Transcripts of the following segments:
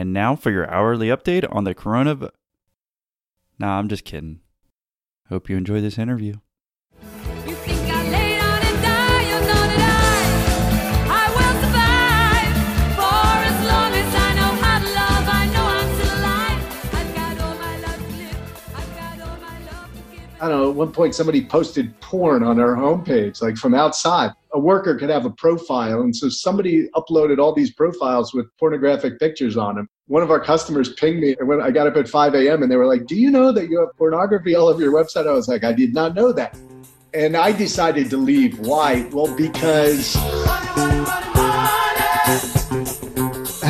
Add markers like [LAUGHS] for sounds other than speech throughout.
And now for your hourly update on the corona. Nah, I'm just kidding. Hope you enjoy this interview. I don't know, at one point somebody posted porn on our homepage, like from outside. A worker could have a profile, and so somebody uploaded all these profiles with pornographic pictures on them. One of our customers pinged me, and when I got up at 5 a.m., and they were like, Do you know that you have pornography all over your website? I was like, I did not know that. And I decided to leave. Why? Well, because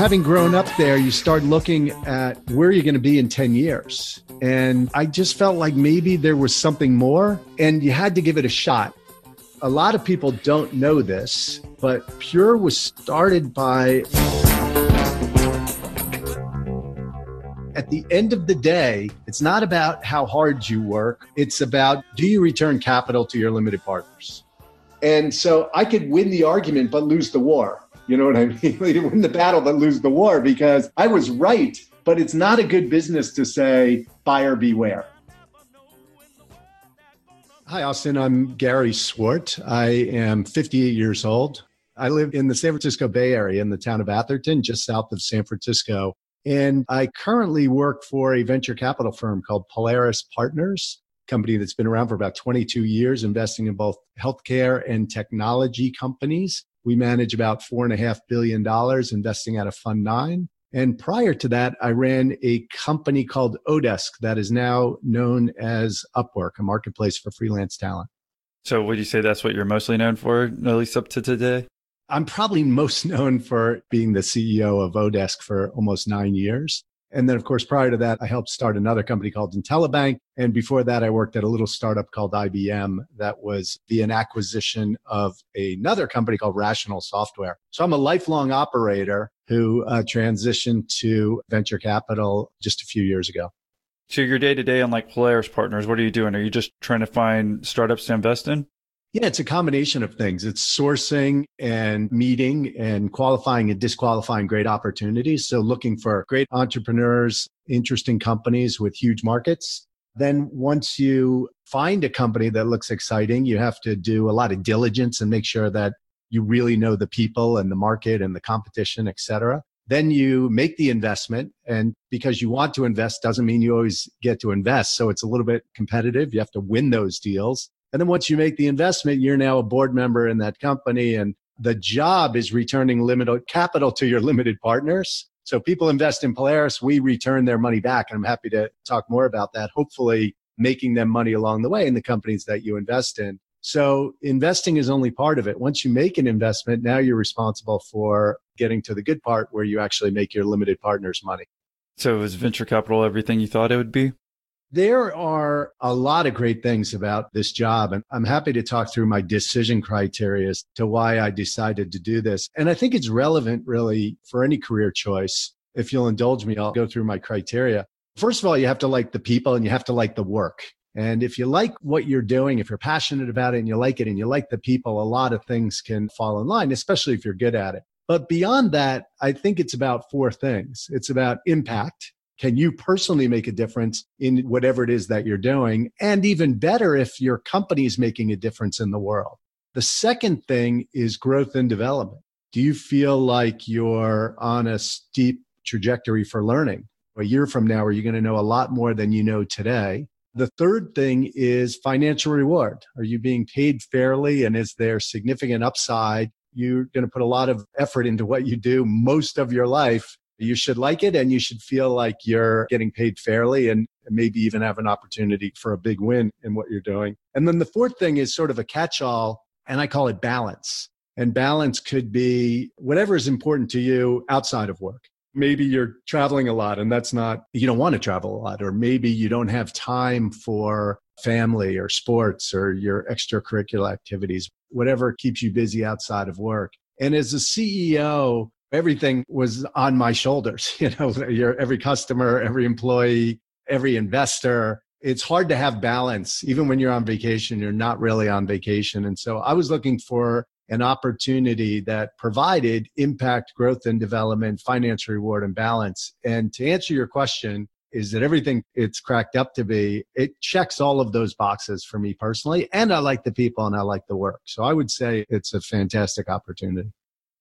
having grown up there, you start looking at where you're going to be in 10 years. And I just felt like maybe there was something more, and you had to give it a shot. A lot of people don't know this, but Pure was started by. At the end of the day, it's not about how hard you work, it's about do you return capital to your limited partners? And so I could win the argument but lose the war. You know what I [LAUGHS] mean? win the battle but lose the war because I was right, but it's not a good business to say buyer beware. Hi, Austin. I'm Gary Swart. I am 58 years old. I live in the San Francisco Bay Area in the town of Atherton, just south of San Francisco. And I currently work for a venture capital firm called Polaris Partners, a company that's been around for about 22 years, investing in both healthcare and technology companies. We manage about $4.5 billion, investing out of Fund 9. And prior to that, I ran a company called Odesk that is now known as Upwork, a marketplace for freelance talent. So, would you say that's what you're mostly known for, at least up to today? I'm probably most known for being the CEO of Odesk for almost nine years. And then, of course, prior to that, I helped start another company called IntelliBank. And before that, I worked at a little startup called IBM that was the an acquisition of another company called Rational Software. So I'm a lifelong operator who uh, transitioned to venture capital just a few years ago. So, your day to day on like Polaris Partners, what are you doing? Are you just trying to find startups to invest in? Yeah, it's a combination of things. It's sourcing and meeting and qualifying and disqualifying great opportunities. So looking for great entrepreneurs, interesting companies with huge markets. Then once you find a company that looks exciting, you have to do a lot of diligence and make sure that you really know the people and the market and the competition, et cetera. Then you make the investment. And because you want to invest doesn't mean you always get to invest. So it's a little bit competitive. You have to win those deals. And then once you make the investment, you're now a board member in that company. And the job is returning limited capital to your [LAUGHS] limited partners. So people invest in Polaris, we return their money back. And I'm happy to talk more about that, hopefully making them money along the way in the companies that you invest in. So investing is only part of it. Once you make an investment, now you're responsible for getting to the good part where you actually make your limited partners money. So, is venture capital everything you thought it would be? There are a lot of great things about this job, and I'm happy to talk through my decision criteria as to why I decided to do this. And I think it's relevant, really, for any career choice. If you'll indulge me, I'll go through my criteria. First of all, you have to like the people and you have to like the work. And if you like what you're doing, if you're passionate about it and you like it and you like the people, a lot of things can fall in line, especially if you're good at it. But beyond that, I think it's about four things it's about impact. Can you personally make a difference in whatever it is that you're doing? And even better, if your company is making a difference in the world. The second thing is growth and development. Do you feel like you're on a steep trajectory for learning? A year from now, are you going to know a lot more than you know today? The third thing is financial reward. Are you being paid fairly and is there significant upside? You're going to put a lot of effort into what you do most of your life you should like it and you should feel like you're getting paid fairly and maybe even have an opportunity for a big win in what you're doing. And then the fourth thing is sort of a catch all, and I call it balance. And balance could be whatever is important to you outside of work. Maybe you're traveling a lot and that's not, you don't want to travel a lot, or maybe you don't have time for family or sports or your extracurricular activities, whatever keeps you busy outside of work. And as a CEO, everything was on my shoulders [LAUGHS] you know your every customer every employee every investor it's hard to have balance even when you're on vacation you're not really on vacation and so i was looking for an opportunity that provided impact, growth and development, financial reward and balance. And to answer your question, is that everything it's cracked up to be, it checks all of those boxes for me personally. And I like the people and I like the work. So I would say it's a fantastic opportunity.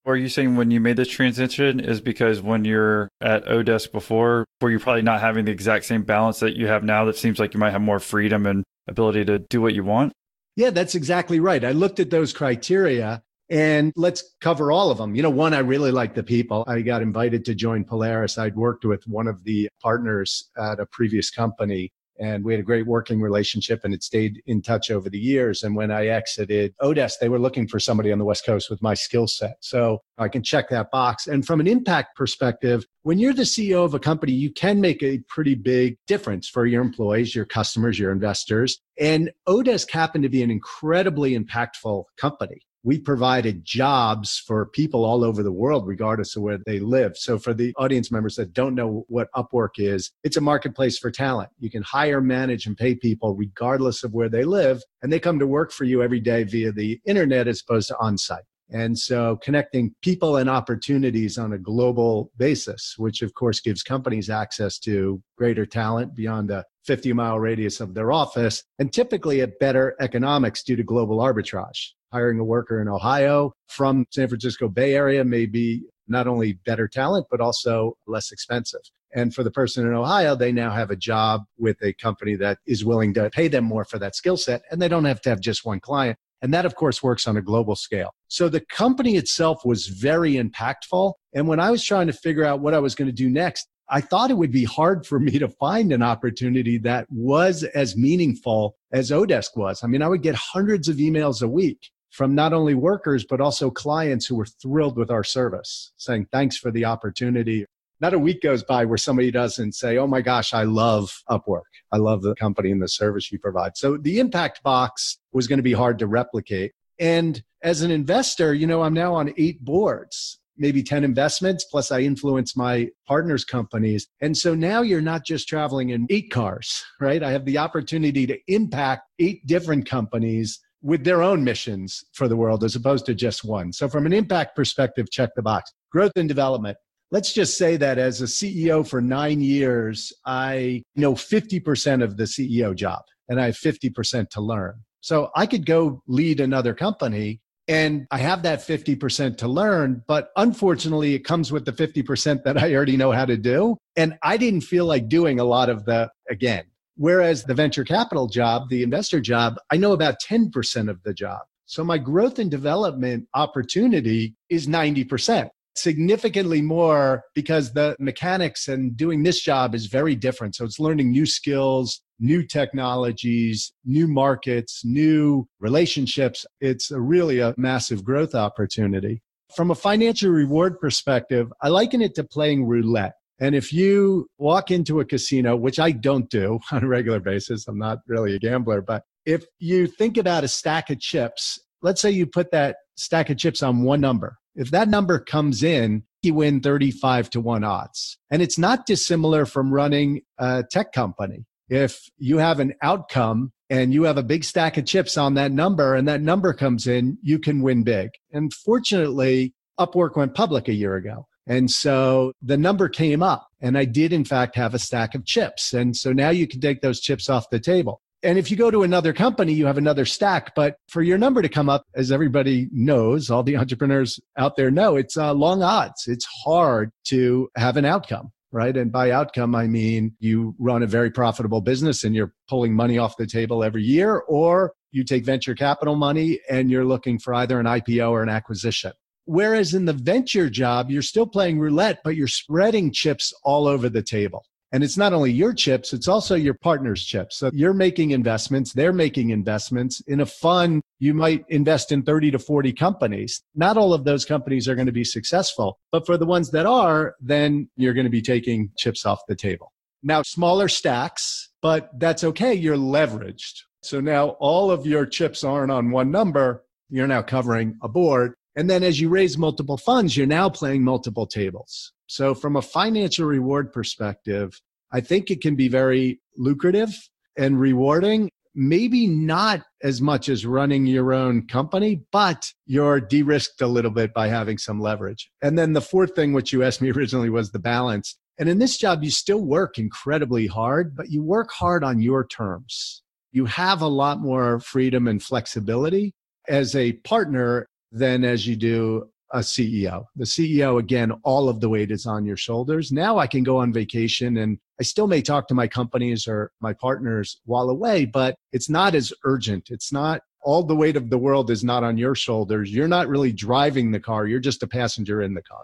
Are you saying when you made this transition is because when you're at Odesk before, were you probably not having the exact same balance that you have now that seems like you might have more freedom and ability to do what you want? Yeah, that's exactly right. I looked at those criteria and let's cover all of them. You know, one, I really like the people. I got invited to join Polaris. I'd worked with one of the partners at a previous company and we had a great working relationship and it stayed in touch over the years. And when I exited Odesk, they were looking for somebody on the West Coast with my skill set. So I can check that box. And from an impact perspective, when you're the CEO of a company, you can make a pretty big difference for your employees, your customers, your investors. And Odesk happened to be an incredibly impactful company we provided jobs for people all over the world, regardless of where they live. So, for the audience members that don't know what Upwork is, it's a marketplace for talent. You can hire, manage, and pay people regardless of where they live, and they come to work for you every day via the internet as opposed to on site. And so connecting people and opportunities on a global basis, which of course gives companies access to greater talent beyond a 50 mile radius of their office and typically at better economics due to global arbitrage. Hiring a worker in Ohio from San Francisco Bay Area may be not only better talent, but also less expensive. And for the person in Ohio, they now have a job with a company that is willing to pay them more for that skill set. And they don't have to have just one client. And that, of course, works on a global scale. So the company itself was very impactful. And when I was trying to figure out what I was going to do next, I thought it would be hard for me to find an opportunity that was as meaningful as Odesk was. I mean, I would get hundreds of emails a week from not only workers, but also clients who were thrilled with our service, saying, thanks for the opportunity. Not a week goes by where somebody doesn't say, oh my gosh, I love Upwork. I love the company and the service you provide. So the impact box was going to be hard to replicate. And as an investor, you know, I'm now on eight boards maybe 10 investments, plus I influence my partners' companies. And so now you're not just traveling in eight cars, right? I have the opportunity to impact eight different companies with their own missions for the world as opposed to just one. So, from an impact perspective, check the box. Growth and development. Let's just say that as a CEO for nine years, I know 50% of the CEO job and I have 50% to learn. So I could go lead another company and I have that 50% to learn, but unfortunately, it comes with the 50% that I already know how to do. And I didn't feel like doing a lot of the, again. Whereas the venture capital job, the investor job, I know about 10% of the job. So my growth and development opportunity is 90% significantly more because the mechanics and doing this job is very different. So it's learning new skills, new technologies, new markets, new relationships. It's a really a massive growth opportunity. From a financial reward perspective, I liken it to playing roulette. And if you walk into a casino, which I don't do [LAUGHS] on a regular basis, I'm not really a gambler, but if you think about a stack of chips, let's say you put that stack of chips on one number if that number comes in, you win 35 to 1 odds. And it's not dissimilar from running a tech company. If you have an outcome and you have a big stack of chips on that number and that number comes in, you can win big. And fortunately, Upwork went public a year ago. And so the number came up and I did in fact have a stack of chips. And so now you can take those chips off the table. And if you go to another company, you have another stack. But for your number to come up, as everybody knows, all the [LAUGHS] entrepreneurs out there know, it's uh, long odds. It's hard to have an outcome, right? And by outcome, I mean you run a very profitable business and you're pulling money off the table every year, or you take venture capital money and you're looking for either an IPO or an acquisition. Whereas in the venture job, you're still playing roulette, but you're spreading chips all over the table. And it's not only your chips, it's also your partner's chips. So you're making investments, they're making investments. In a fund, you might invest in 30 to 40 companies. Not all of those companies are going to be successful, but for the ones that are, then you're going to be taking chips off the table. Now, smaller stacks, but that's okay. You're leveraged. So now all of your chips aren't on one number. You're now covering a board. And then as you raise multiple funds, you're now playing multiple tables. So, from a financial reward perspective, I think it can be very lucrative and rewarding. maybe not as much as running your own company, but you're de risked a little bit by having some leverage. And then the fourth thing, which you asked me [LAUGHS] originally, was the balance. And in this job, you still work incredibly hard, but you work hard on your terms. You have a lot more freedom and flexibility as a partner than as you do a CEO. The CEO, again, all of the weight is on your shoulders. Now I can go on vacation and I still may talk to my companies or my partners while away, but it's not as urgent. It's not all the weight of the world is not on your shoulders. You're not really driving the car, you're just a passenger in the car.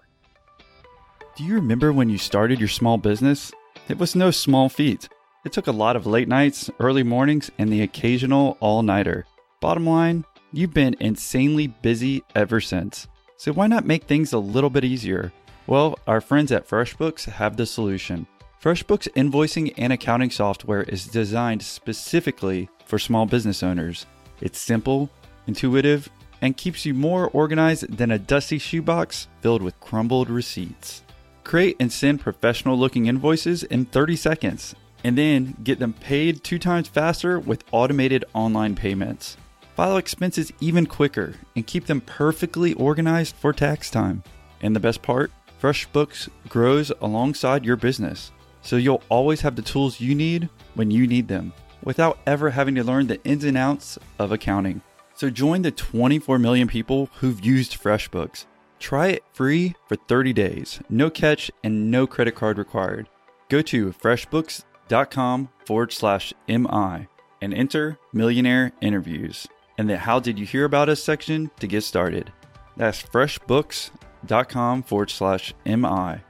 Do you remember when you started your small business? It was no small feat. It took a lot of late nights, early mornings, and the occasional all nighter. Bottom line, you've been insanely busy ever since. So why not make things a little bit easier? Well, our friends at FreshBooks have the solution. FreshBooks invoicing and accounting software is designed specifically for small business owners. It's simple, intuitive, and keeps you more organized than a dusty shoebox filled with crumbled receipts. Create and send professional looking invoices in 30 seconds, and then get them paid two times faster with automated online payments. File expenses even quicker and keep them perfectly organized for tax time. And the best part? FreshBooks grows alongside your business, so you'll always have the tools you need when you need them without ever having to learn the ins and outs of accounting. So join the 24 million people who've used FreshBooks. Try it free for 30 days, no catch and no credit card required. Go to freshbooks.com forward slash MI and enter Millionaire Interviews in the How Did You Hear About Us section to get started. That's freshbooks.com forward slash MI.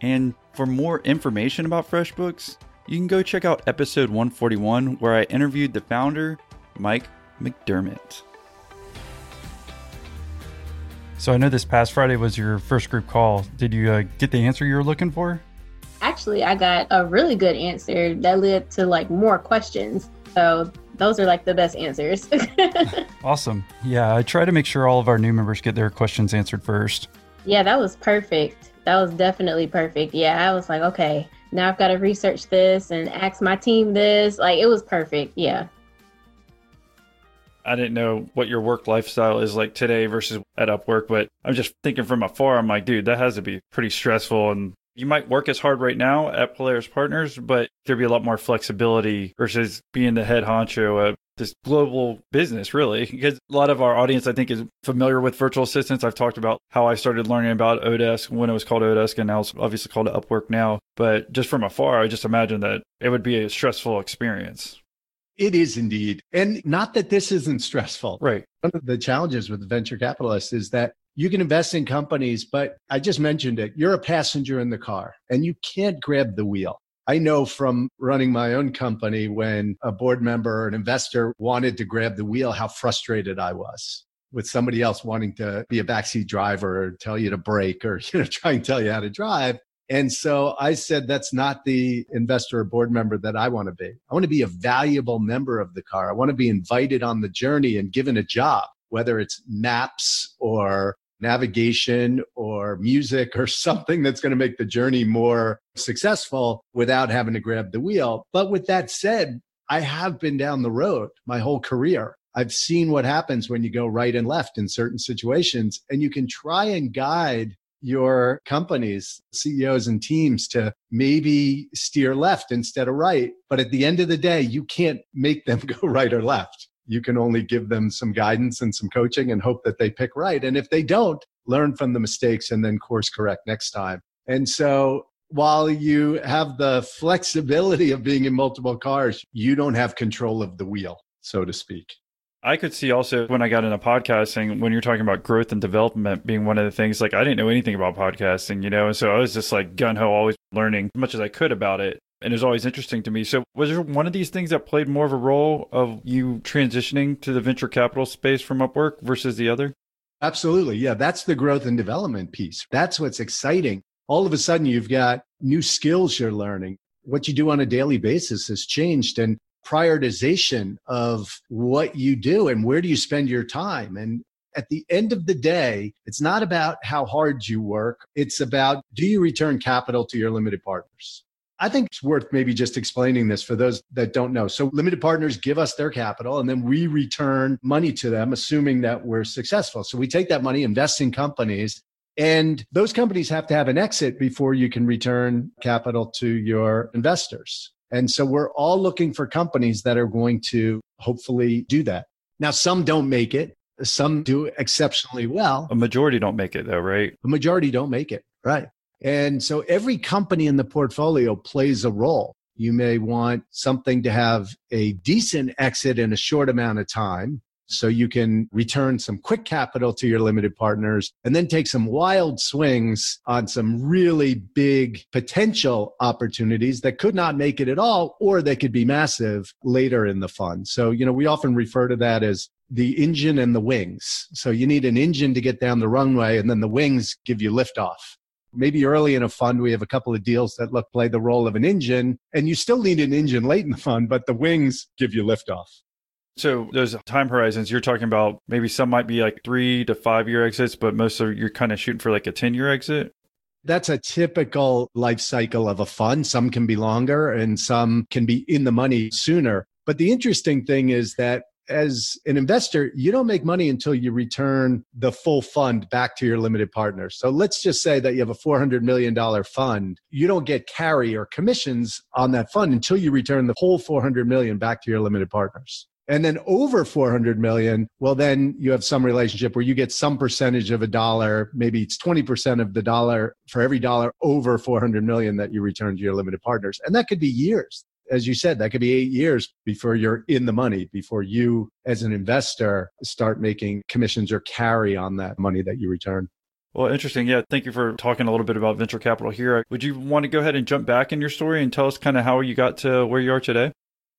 And for more information about FreshBooks, you can go check out episode 141 where I interviewed the founder, Mike McDermott. So I know this past Friday was your first group call. Did you uh, get the answer you were looking for? Actually, I got a really good answer that led to like more questions. So those are like the best answers. [LAUGHS] Awesome. Yeah, I try to make sure all of our new members get their questions answered first. yeah, that was perfect. That was definitely perfect. Yeah, I was like, okay, now I've got to research this and ask my team this. Like, it was perfect. Yeah. I didn't know what your work lifestyle is like today versus at Upwork, but I'm just thinking from afar, I'm like, dude, that has to be pretty stressful. And you might work as hard right now at Polaris Partners, but there'd be a lot more flexibility versus being the head honcho of this global business, really. Because a lot of our audience, I think, is familiar with virtual assistants. I've talked about how I started learning about Odesk when it was called Odesk, and now it's obviously called Upwork now. But just from afar, I just imagine that it would be a stressful experience. It is indeed. And not that this isn't stressful. Right. One of the challenges with venture capitalists is that you can invest in companies, but I just mentioned it. You're a passenger in the car and you can't grab the wheel. I know from running my own company when a board member or an investor wanted to grab the wheel, how frustrated I was with somebody else wanting to be a backseat driver or tell you to brake or [LAUGHS] you know try and tell you how to drive. And so I said, that's not the investor or board member that I want to be. I want to be a valuable member of the car. I want to be invited on the journey and given a job, whether it's maps or navigation or music or [LAUGHS] something that's going to make the journey more successful without having to grab the wheel. But with that said, I have been down the road my whole career. I've seen what happens when you go right and left in certain situations, and you can try and guide your companies, CEOs and teams to maybe steer left instead of right. But at the end of the day, you can't make them [LAUGHS] go right or left. You can only give them some guidance and some coaching and hope that they pick right. And if they don't, learn from the mistakes and then course correct next time. And so while you have the flexibility of being in multiple cars, you don't have control of the wheel, so to speak. I could see also when I got into podcasting, when you're talking about growth and development being one of the things, like I didn't know anything about podcasting, you know, and so I was just like gun ho, always learning as much as I could about it. And was always interesting to me. So, was there one of these things that played more of a role of you transitioning to the venture capital space from Upwork versus the other? Absolutely. Yeah, that's the growth and development piece. That's what's exciting. All of a sudden, you've got new skills you're learning. What you do on a daily basis has changed, and prioritization of what you do and where do you spend your time. And at the end of the day, it's not about how hard you work, it's about do you return capital to your limited partners? I think it's worth maybe just explaining this for those that don't know. So, limited partners give us their capital and then we return money to them, assuming that we're successful. So, we take that money, invest in companies, and those companies have to have an exit before you can return capital to your investors. And so, we're all looking for companies that are going to hopefully do that. Now, some don't make it, some do exceptionally well. A majority don't make it though, right? A majority don't make it. Right. And so every company in the portfolio plays a role. You may want something to have a decent exit in a short amount of time. So you can return some quick capital to your limited partners and then take some wild swings on some really big potential opportunities that could not make it at all, or they could be massive later in the fund. So, you know, we often refer to that as the engine and the wings. So you need an engine to get down the runway and then the wings give you liftoff maybe early in a fund we have a couple of deals that look play the role of an engine and you still need an engine late in the fund but the wings give you liftoff. So those time horizons you're talking about maybe some might be like three to five year exits but most of you're kind of shooting for like a 10 year exit? That's a typical life cycle of a fund. Some can be longer and some can be in the money sooner. But the interesting thing is that as an investor, you don't make money until you return the full fund back to your limited partners. So let's just say that you have a $400 million fund. You don't get carry or commissions on that fund until you return the whole 400 million back to your limited partners. And then over 400 million, well, then you have some relationship where you get some percentage of a dollar. Maybe it's 20% of the dollar for every dollar over 400 million that you return to your limited partners. And that could be years as you said, that could be eight years before you're in the money, before you, as an investor, start making commissions or carry on that money that you return. Well, interesting. Yeah. Thank you for talking a little bit about venture capital here. Would you want to go ahead and jump back in your story and tell us kind of how you got to where you are today?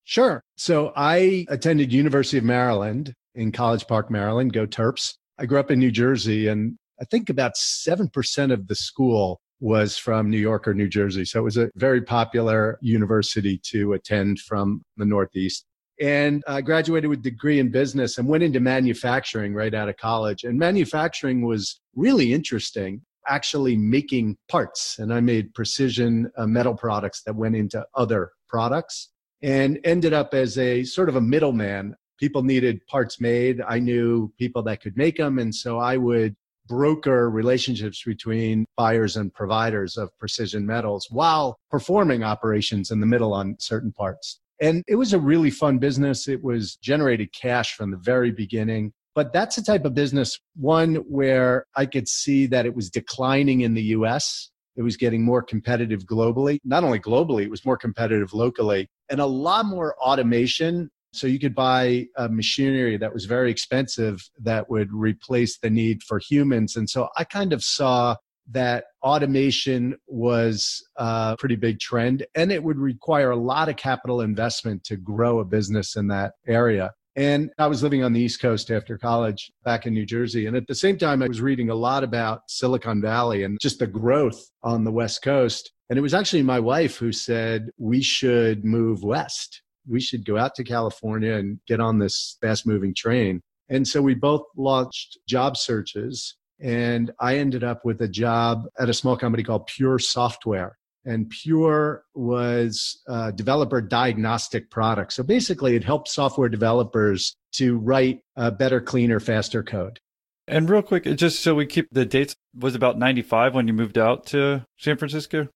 Sure. So I attended University of Maryland in College Park, Maryland. Go Terps. I grew up in New Jersey, and I think about 7% of the school was from New York or New Jersey. So it was a very popular university to attend from the Northeast. And I graduated with a degree in business and went into manufacturing right out of college. And manufacturing was really interesting, actually making parts. And I made precision uh, metal products that went into other products and ended up as a sort of a middleman. People needed parts made. I knew people that could make them. And so I would broker relationships between buyers and providers of precision metals while performing operations in the middle on certain parts. And it was a really fun business. It was generated cash from the very beginning. But that's the type of business, one where I could see that it was declining in the US. It was getting more competitive globally. Not only globally, it was more competitive locally and a lot more automation so you could buy a machinery that was very expensive that would replace the need for humans. And so I kind of saw that automation was a pretty big trend and it would require a lot of capital investment to grow a business in that area. And I was living on the East Coast after college back in New Jersey. And at the same time, I was reading a lot about Silicon Valley and just the growth on the West Coast. And it was actually my wife who said, we should move west we should go out to California and get on this fast moving train. And so we both launched job searches. And I ended up with a job at a small company called Pure Software. And Pure was a developer diagnostic product. So basically, it helped software developers to write a better, cleaner, faster code. And real quick, just so we keep the dates, was about 95 when you moved out to San Francisco?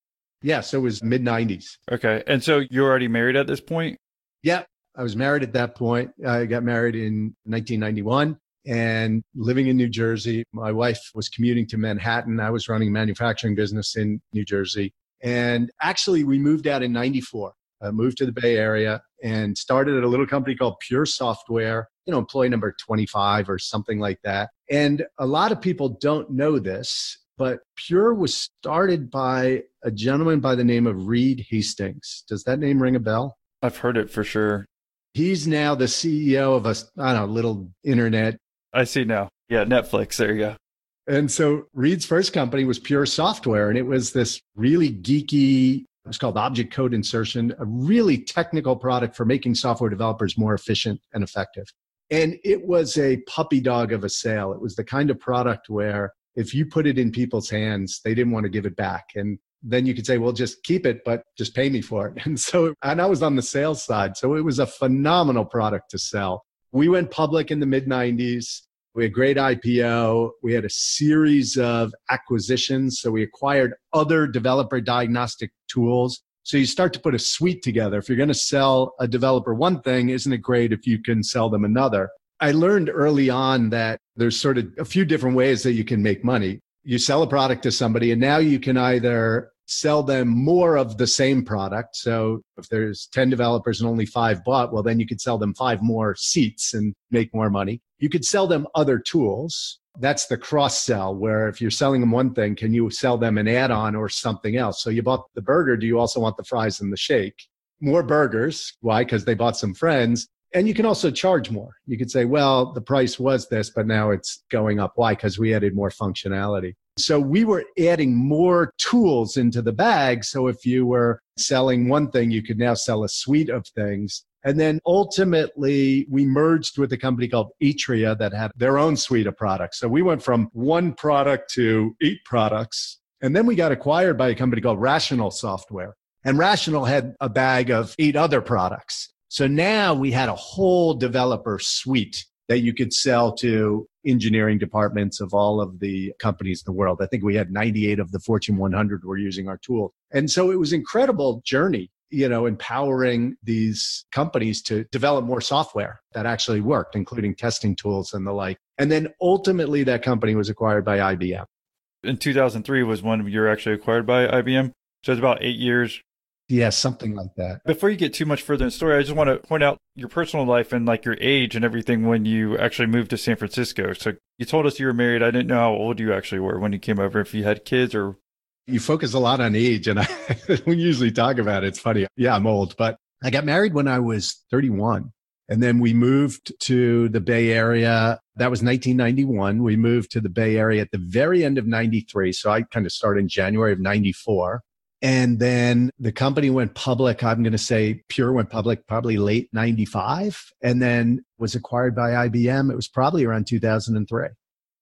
Yeah, so it was mid 90s. Okay. And so you're already married at this point? Yeah, I was married at that point. I got married in 1991 and living in New Jersey. My wife was commuting to Manhattan. I was running a manufacturing business in New Jersey. And actually, we moved out in 94, uh, moved to the Bay Area and started at a little company called Pure Software, you know, employee number 25 or something like that. And a lot of people don't know this, but Pure was started by a gentleman by the name of Reed Hastings. Does that name ring a bell? I've heard it for sure. He's now the CEO of a I don't know little internet. I see now. Yeah, Netflix. There you go. And so Reed's first company was Pure Software, and it was this really geeky. It was called Object Code Insertion, a really technical product for making software developers more efficient and effective. And it was a puppy dog of a sale. It was the kind of product where if you put it in people's hands, they didn't want to give it back. And then you could say, well, just keep it, but just pay me for it. [LAUGHS] And so, and I was on the sales side. So it was a phenomenal product to sell. We went public in the mid 90s. We had great IPO. We had a series of acquisitions. So we acquired other developer diagnostic tools. So you start to put a suite together. If you're going to sell a developer one thing, isn't it great if you can sell them another? I learned early on that there's sort of a few different ways that you can make money. You sell a product to somebody, and now you can either sell them more of the same product. So if there's 10 developers and only five bought, well, then you could sell them five more seats and make more money. You could sell them other tools. That's the cross sell, where if you're selling them one thing, can you sell them an add on or something else? So you bought the burger. Do you also want the fries and the shake? More burgers. Why? Because they bought some friends. And you can also charge more. You could say, well, the price was this, but now it's going up. Why? Because we added more functionality. So we were adding more tools into the bag. So if you were selling one thing, you could now sell a suite of things. And then ultimately, we merged with a company called Atria that had their own suite of products. So we went from one product to eight products. And then we got acquired by a company called Rational Software. And Rational had a bag of eight other products. So now we had a whole developer suite that you could sell to engineering departments of all of the companies in the world. I think we had 98 of the Fortune 100 were using our tool. And so it was incredible journey, you know, empowering these companies to develop more software that actually worked, including testing tools and the like. And then ultimately that company was acquired by IBM. In 2003 was when you were actually acquired by IBM. So it's about eight years yeah, something like that. Before you get too much further in the story, I just want to point out your personal life and like your age and everything when you actually moved to San Francisco. So you told us you were married. I didn't know how old you actually were when you came over, if you had kids or. You focus a lot on age, and [LAUGHS] I, we usually talk about it. It's funny. Yeah, I'm old, but I got married when I was 31. And then we moved to the Bay Area. That was 1991. We moved to the Bay Area at the very end of 93. So I kind of started in January of 94. And then the company went public. I'm going to say Pure went public probably late 95 and then was acquired by IBM. It was probably around 2003.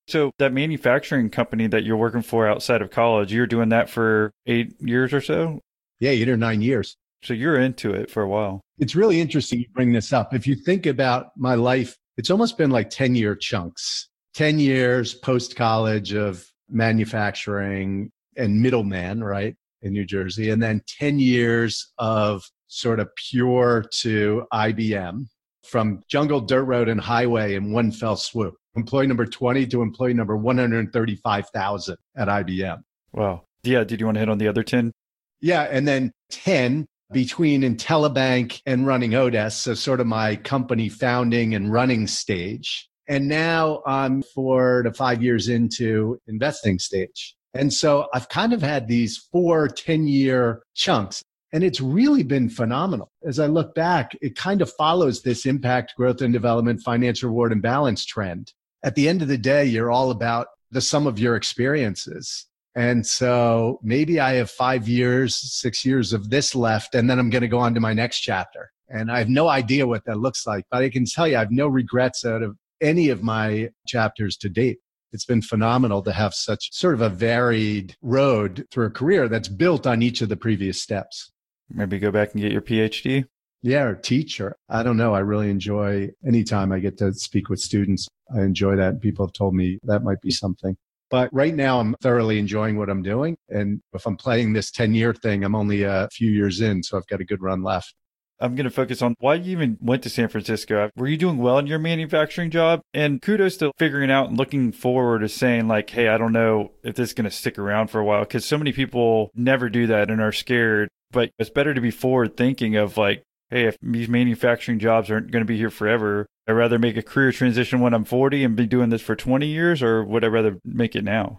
So, that manufacturing company that you're working for outside of college, you're doing that for eight years or so? Yeah, eight or nine years. So, you're into it for a while. It's really interesting you bring this up. If you think about my life, it's almost been like 10 year chunks, 10 years post college of manufacturing and middleman, right? In New Jersey, and then 10 years of sort of pure to IBM from jungle, dirt road, and highway in one fell swoop. Employee number 20 to employee number 135,000 at IBM. Wow. Yeah. Did you want to hit on the other 10? Yeah. And then 10 between IntelliBank and running Odesk. So, sort of my company founding and running stage. And now I'm four to five years into investing stage. And so I've kind of had these four 10 year chunks. And it's really been phenomenal. As I look back, it kind of follows this impact, growth, and development, financial reward, and balance trend. At the end of the day, you're all about the sum of your experiences. And so maybe I have five years, six years of this left, and then I'm going to go on to my next chapter. And I have no idea what that looks like, but I can tell you I have no regrets out of any of my chapters to date it's been phenomenal to have such sort of a varied road through a career that's built on each of the previous steps. Maybe go back and get your PhD. Yeah, or teach, or I don't know. I really enjoy anytime I get to speak with students. I enjoy that. People have told me that might be something. But right now, I'm thoroughly enjoying what I'm doing. And if I'm playing this 10 year thing, I'm only a few years in, so I've got a good run left. I'm going to focus on why you even went to San Francisco. Were you doing well in your manufacturing job? And kudos to figuring out and looking forward to saying, like, hey, I don't know if this is going to stick around for a while because so many people never do that and are scared. But it's better to be forward thinking of, like, hey, if these manufacturing jobs aren't going to be here forever, I'd rather make a career transition when I'm 40 and be doing this for 20 years, or would I rather make it now?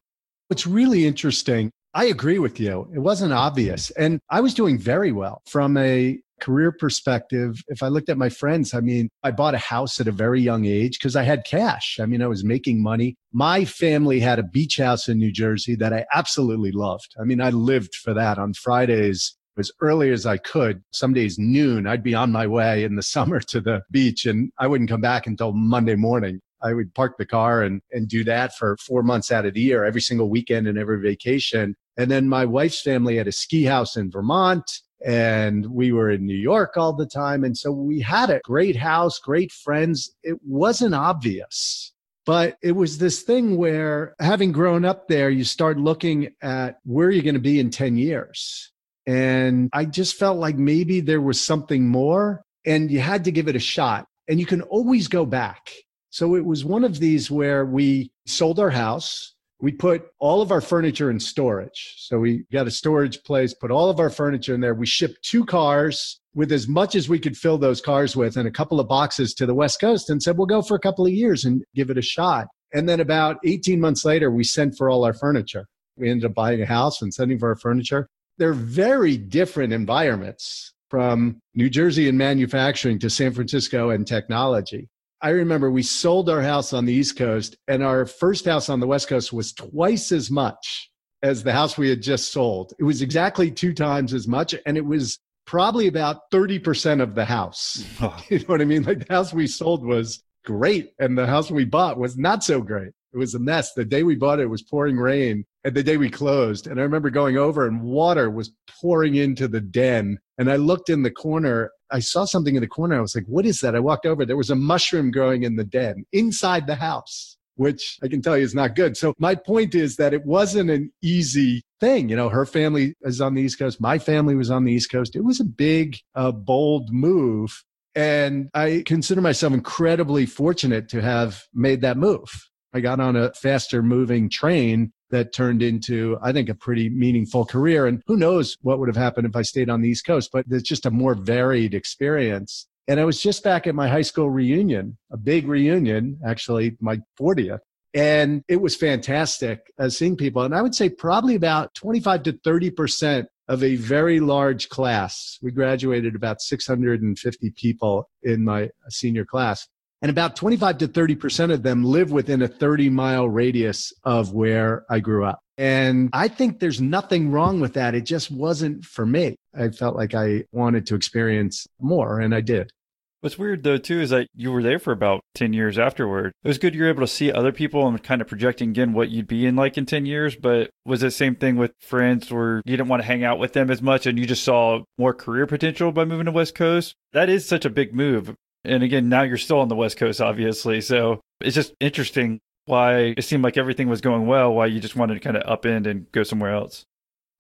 What's really interesting, I agree with you. It wasn't obvious. And I was doing very well from a career perspective, if I looked at my friends, I mean, I bought a house at a very young age because I had cash. I mean, I was making money. My family had a beach house in New Jersey that I absolutely loved. I mean, I lived for that on Fridays as early as I could. Some days noon, I'd be on my way in the [LAUGHS] summer to the beach and I wouldn't come back until Monday morning. I would park the car and, and do that for four months out of the year, every single weekend and every vacation. And then my wife's family had a ski house in Vermont and we were in New York all the time. And so we had a great house, great friends. It wasn't obvious, but it was this thing where having grown up there, you start looking at where you're going to be in 10 years. And I just felt like maybe there was something more and you had to give it a shot and you can always go back. So it was one of these where we sold our house. We put all of our furniture in storage. So we got a storage place, put all of our furniture in there. We shipped two cars with as much as we could fill those cars with and a couple of boxes to the West Coast and said, we'll go for a couple of years and give it a shot. And then about 18 months later, we sent for all our furniture. We ended up buying a house and sending for our furniture. They're very different environments from New Jersey and manufacturing to San Francisco and technology. I remember we sold our house on the East Coast, and our first house on the West Coast was twice as much as the house we had just sold. It was exactly two times as much, and it was probably about 30% of the house. [LAUGHS] You know what I mean? Like the house we sold was great, and the house we bought was not so great. It was a mess. The day we bought it, it was pouring rain, and the day we closed. And I remember going over, and water was pouring into the den. And I looked in the corner. I saw something in the corner. I was like, what is that? I walked over. There was a mushroom growing in the den inside the house, which I can tell you is not good. So my point is that it wasn't an easy thing. You know, her family is on the East Coast. My family was on the East Coast. It was a big, uh, bold move. And I consider myself incredibly fortunate to have made that move. I got on a faster moving train that turned into, I think, a pretty meaningful career. And who knows what would have happened if I stayed on the East Coast, but it's just a more varied experience. And I was just back at my high school reunion, a big reunion, actually, my 40th. And it was fantastic uh, seeing people. And I would say probably about 25 to 30% of a very large class. We graduated about 650 people in my senior class and about 25 to 30% of them live within a 30 mile radius of where I grew up. And I think there's nothing wrong with that. It just wasn't for me. I felt like I wanted to experience more, and I did. What's weird though too is that you were there for about ten years afterward. It was good you were able to see other people and kind of projecting again what you'd be in like in ten years. But was it same thing with friends where you didn't want to hang out with them as much and you just saw more career potential by moving to West Coast? That is such a big move. And again, now you're still on the West Coast, obviously. So it's just interesting why it seemed like everything was going well, why you just wanted to kind of upend and go somewhere else.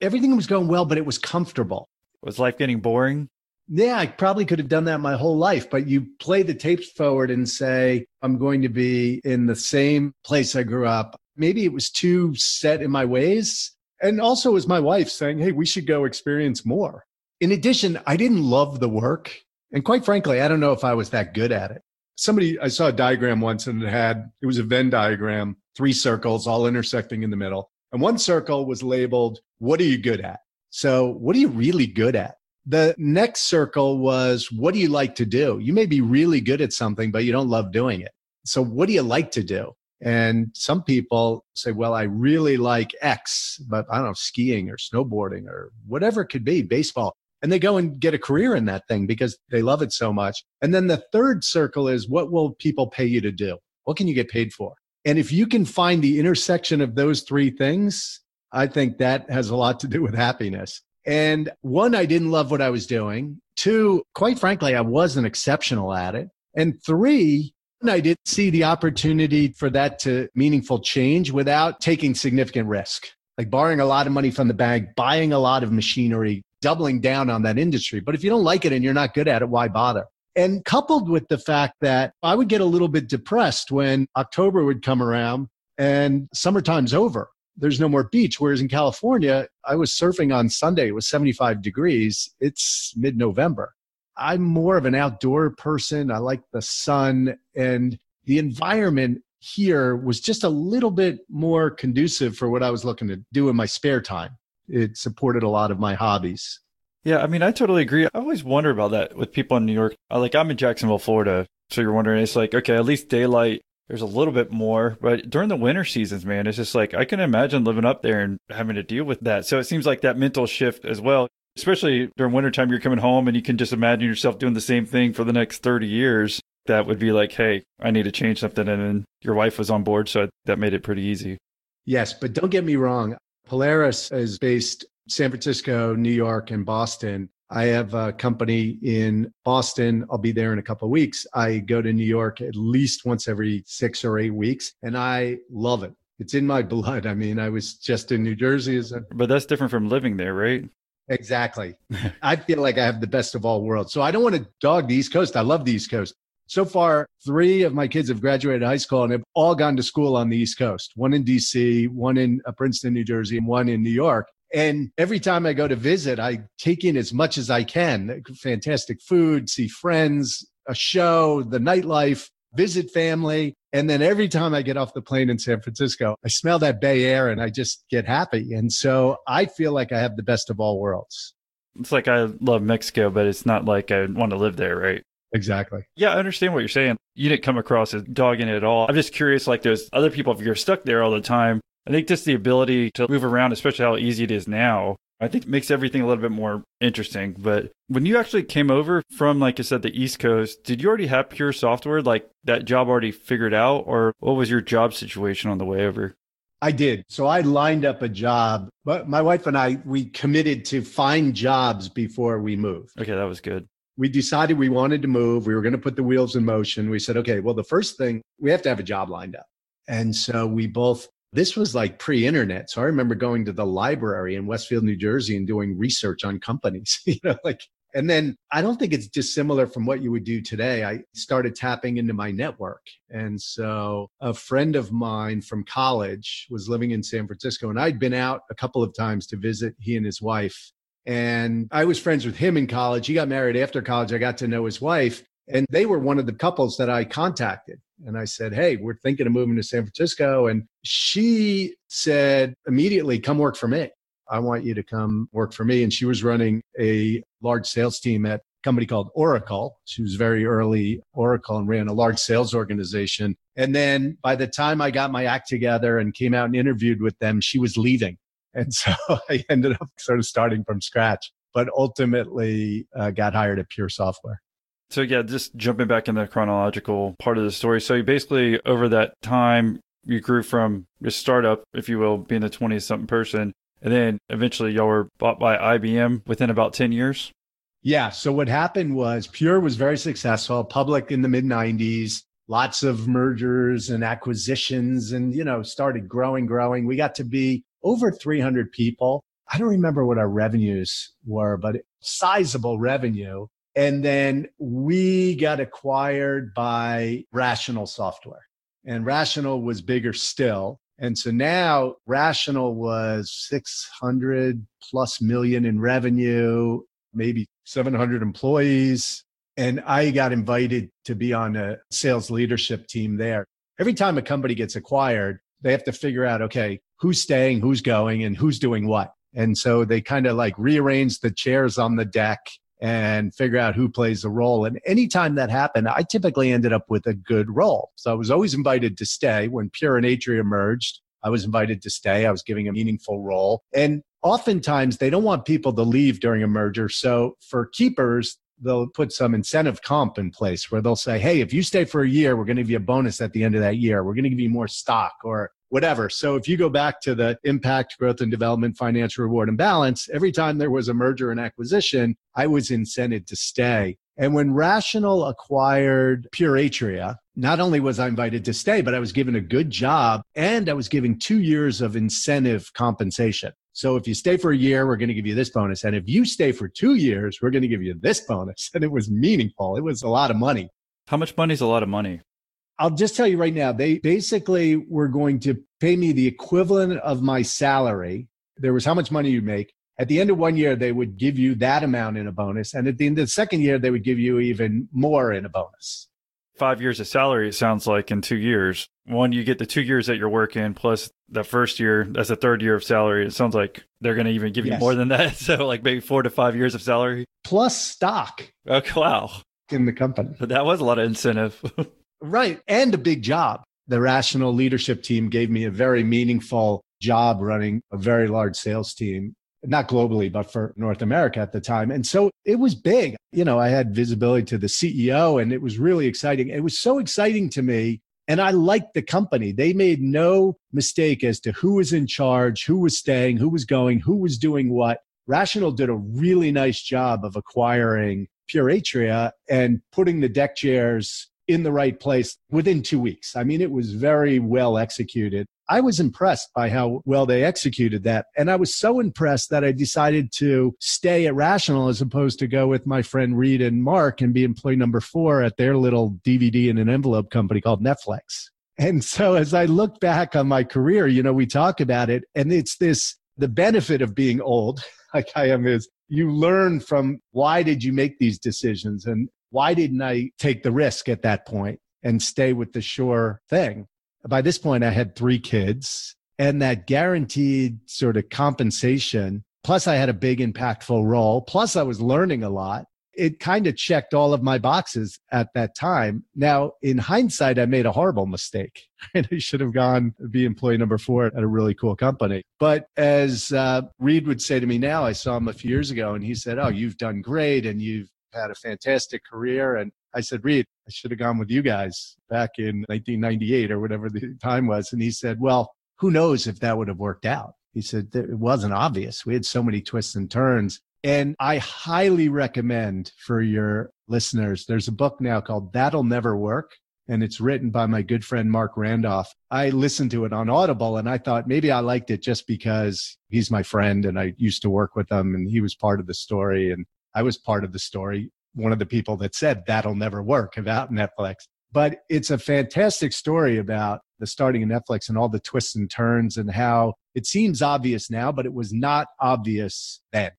Everything was going well, but it was comfortable. Was life getting boring? Yeah, I probably could have done that my whole life, but you play the tapes forward and say, I'm going to be in the same place I grew up. Maybe it was too set in my ways. And also, it was my wife saying, Hey, we should go experience more. In addition, I didn't love the work. And quite frankly, I don't know if I was that good at it. Somebody, I saw a diagram once and it had, it was a Venn diagram, three circles all intersecting in the middle. And one circle was labeled, What are you good at? So, what are you really good at? The next circle was, What do you like to do? You may be really good at something, but you don't love doing it. So, what do you like to do? And some people say, Well, I really like X, but I don't know, skiing or snowboarding or whatever it could be, baseball and they go and get a career in that thing because they love it so much. And then the third circle is what will people pay you to do? What can you get paid for? And if you can find the intersection of those three things, I think that has a lot to do with happiness. And one, I didn't love what I was doing. Two, quite frankly, I wasn't exceptional at it. And three, I didn't see the opportunity for that to meaningful change without taking significant risk, like borrowing a lot of money from the bank, buying a lot of machinery, doubling down on that industry. But if you don't like it and you're not good at it, why bother? And coupled with the fact that I would get a little bit depressed when October would come around and summertime's over. There's no more beach. Whereas in California, I was surfing on Sunday. It was 75 degrees. It's mid November. I'm more of an outdoor person. I like the sun and the environment here was just a little bit more conducive for what I was looking to do in my spare time it supported a lot of my hobbies. Yeah, I mean, I totally agree. I always wonder about that with people in New York. Uh, like, I'm in Jacksonville, Florida. So you're wondering, it's like, okay, at least daylight, there's a little bit more. But during the winter seasons, man, it's just like, I can imagine living up there and having to deal with that. So it seems like that mental shift as well, especially during wintertime, you're coming home and you can just imagine yourself doing the same thing for the next 30 years. That would be like, hey, I need to change something. And then your wife was on board. So that made it pretty easy. Yes, but don't get me wrong. Polaris is based San Francisco, New York, and Boston. I have a company in Boston. I'll be there in a couple of weeks. I go to New York at least once every six or eight weeks, and I love it. It's in my [LAUGHS] blood. I mean, I was just in New Jersey as a But that's different from living there, right? Exactly. [LAUGHS] I feel like I have the best of all worlds. So I don't want to dog the East Coast. I love the East Coast. So far, three of my kids have graduated high school and have all gone to school on the East Coast one in DC, one in uh, Princeton, New Jersey, and one in New York. And every time I go to visit, I take in as much as I can fantastic food, see friends, a show, the nightlife, visit family. And then every time I get off the plane in San Francisco, I smell that Bay Air and I just get happy. And so I feel like I have the best of all worlds. It's like I love Mexico, but it's not like I want to live there, right? Exactly. Yeah, I understand what you're saying. You didn't come across as dogging it at all. I'm just curious, like there's other people, if you're stuck there all the time, I think just the ability to move around, especially how easy it is now, I think makes everything a little bit more interesting. But when you actually came over from, like I said, the East Coast, did you already have pure software, like that job already figured out, or what was your job situation on the way over? I did. So I lined up a job, but my wife and I, we committed to find jobs before we moved. Okay, that was good. We decided we wanted to move. We were going to put the wheels in motion. We said, okay, well, the first thing, we have to have a job lined up. And so we both, this was like pre internet. So I remember going to the library in Westfield, New Jersey and doing research on companies, [LAUGHS] you know, like, and then I don't think it's dissimilar from what you would do today. I started tapping into my network. And so a friend of mine from college was living in San Francisco, and I'd been out a couple of times to visit he and his wife. And I was friends with him in college. He got married after college. I got to know his wife, and they were one of the couples that I contacted. And I said, Hey, we're thinking of moving to San Francisco. And she said immediately, Come work for me. I want you to come work for me. And she was running a large sales team at a company called Oracle. She was very early Oracle and ran a large sales organization. And then by the time I got my act together and came out and interviewed with them, she was leaving. And so [LAUGHS] I ended up sort of starting from scratch, but ultimately uh, got hired at Pure Software. So yeah, just jumping back in the chronological part of the story. So you basically over that time you grew from a startup, if you will, being a twenty something person, and then eventually y'all were bought by IBM within about ten years. Yeah. So what happened was Pure was very successful, public in the mid 90s, lots of mergers and acquisitions, and, you know, started growing, growing. We got to be over 300 people. I don't remember what our revenues were, but sizable revenue. And then we got acquired by Rational Software, and Rational was bigger still. And so now Rational was 600 plus million in revenue, maybe 700 employees. And I got invited to be on a sales leadership team there. Every time a company gets acquired, they have to figure out, okay, who's staying, who's going, and who's doing what. And so they kind of like rearrange the chairs on the deck and figure out who plays a role. And anytime that happened, I typically ended up with a good role. So I was always invited to stay. When Pure and Atria merged, I was invited to stay. I was giving a meaningful role. And oftentimes they don't want people to leave during a merger. So for keepers, they'll put some incentive comp in place where they'll say, hey, if you stay for a year, we're going to give you a bonus at the end of that year. We're going to give you more stock or whatever. So if you go back to the impact, growth and development, financial reward and balance, every time there was a merger and acquisition, I was incented to stay. And when Rational acquired Pure Atria, not only was I invited to stay, but I was given a good job and I was given two years of incentive compensation. So if you stay for a year, we're going to give you this bonus. And if you stay for two years, we're going to give you this bonus. [LAUGHS] And it was meaningful. It was a lot of money. How much money is a lot of money? I'll just tell you right now, they basically were going to pay me the equivalent of my salary. There was how much money you make. At the end of one year, they would give you that amount in a bonus. And at the end of the second year, they would give you even more in a bonus. Five years of salary, it sounds like in two years. One, you get the two years that you're working plus the first year, that's the third year of salary. It sounds like they're going to even give you Yes. more than that. [LAUGHS] So, like maybe four to five years of salary. Plus stock Okay, wow. in the company. That was a lot of incentive. [LAUGHS] Right. And a big job. The Rational leadership team gave me a very meaningful job running a very large sales team, not globally, but for North America at the time. And so it was big. You know, I had visibility to the CEO and it was really exciting. It was so exciting to me. And I liked the company. They made no mistake as to who was in charge, who was staying, who was going, who was doing what. Rational did a really nice job of acquiring Pure Atria and putting the deck chairs in the right place within two weeks. I mean, it was very well executed. I was impressed by how well they executed that. And I was so impressed that I decided to stay at Rational as opposed to go with my friend Reed and Marc and be employee number four at their little DVD in an envelope company called Netflix. And so as I look back on my career, you know, we talk about it and it's this the benefit of being old, [LAUGHS] like I am, is you learn from why did you make these decisions and why didn't I take the risk at that point and stay with the sure thing? By this point, I had three kids and that guaranteed sort of compensation. Plus, I had a big impactful role. Plus, I was learning a lot. It kind of checked all of my boxes at that time. Now, in hindsight, I made a horrible mistake. [LAUGHS] And I should have gone be employee number four at a really cool company. But as uh, Reed would say to me now, I saw him a few years ago and he said, Oh, you've done great and you've had a fantastic career. And I said, Reed, I should have gone with you guys back in 1998 or whatever the time was. And he said, Well, who knows if that would have worked out? He said, It wasn't obvious. We had so many twists and turns. And I highly recommend for your listeners, there's a book now called That'll Never Work. And it's written by my good friend Marc Randolph. I listened to it on Audible and I thought maybe I liked it just because he's my friend and I used to work with him and he was part of the story. And I was part of the story, one of the people that said that'll never work about Netflix. But it's a fantastic story about the starting of Netflix and all the twists and turns and how it seems obvious now, but it was not obvious then.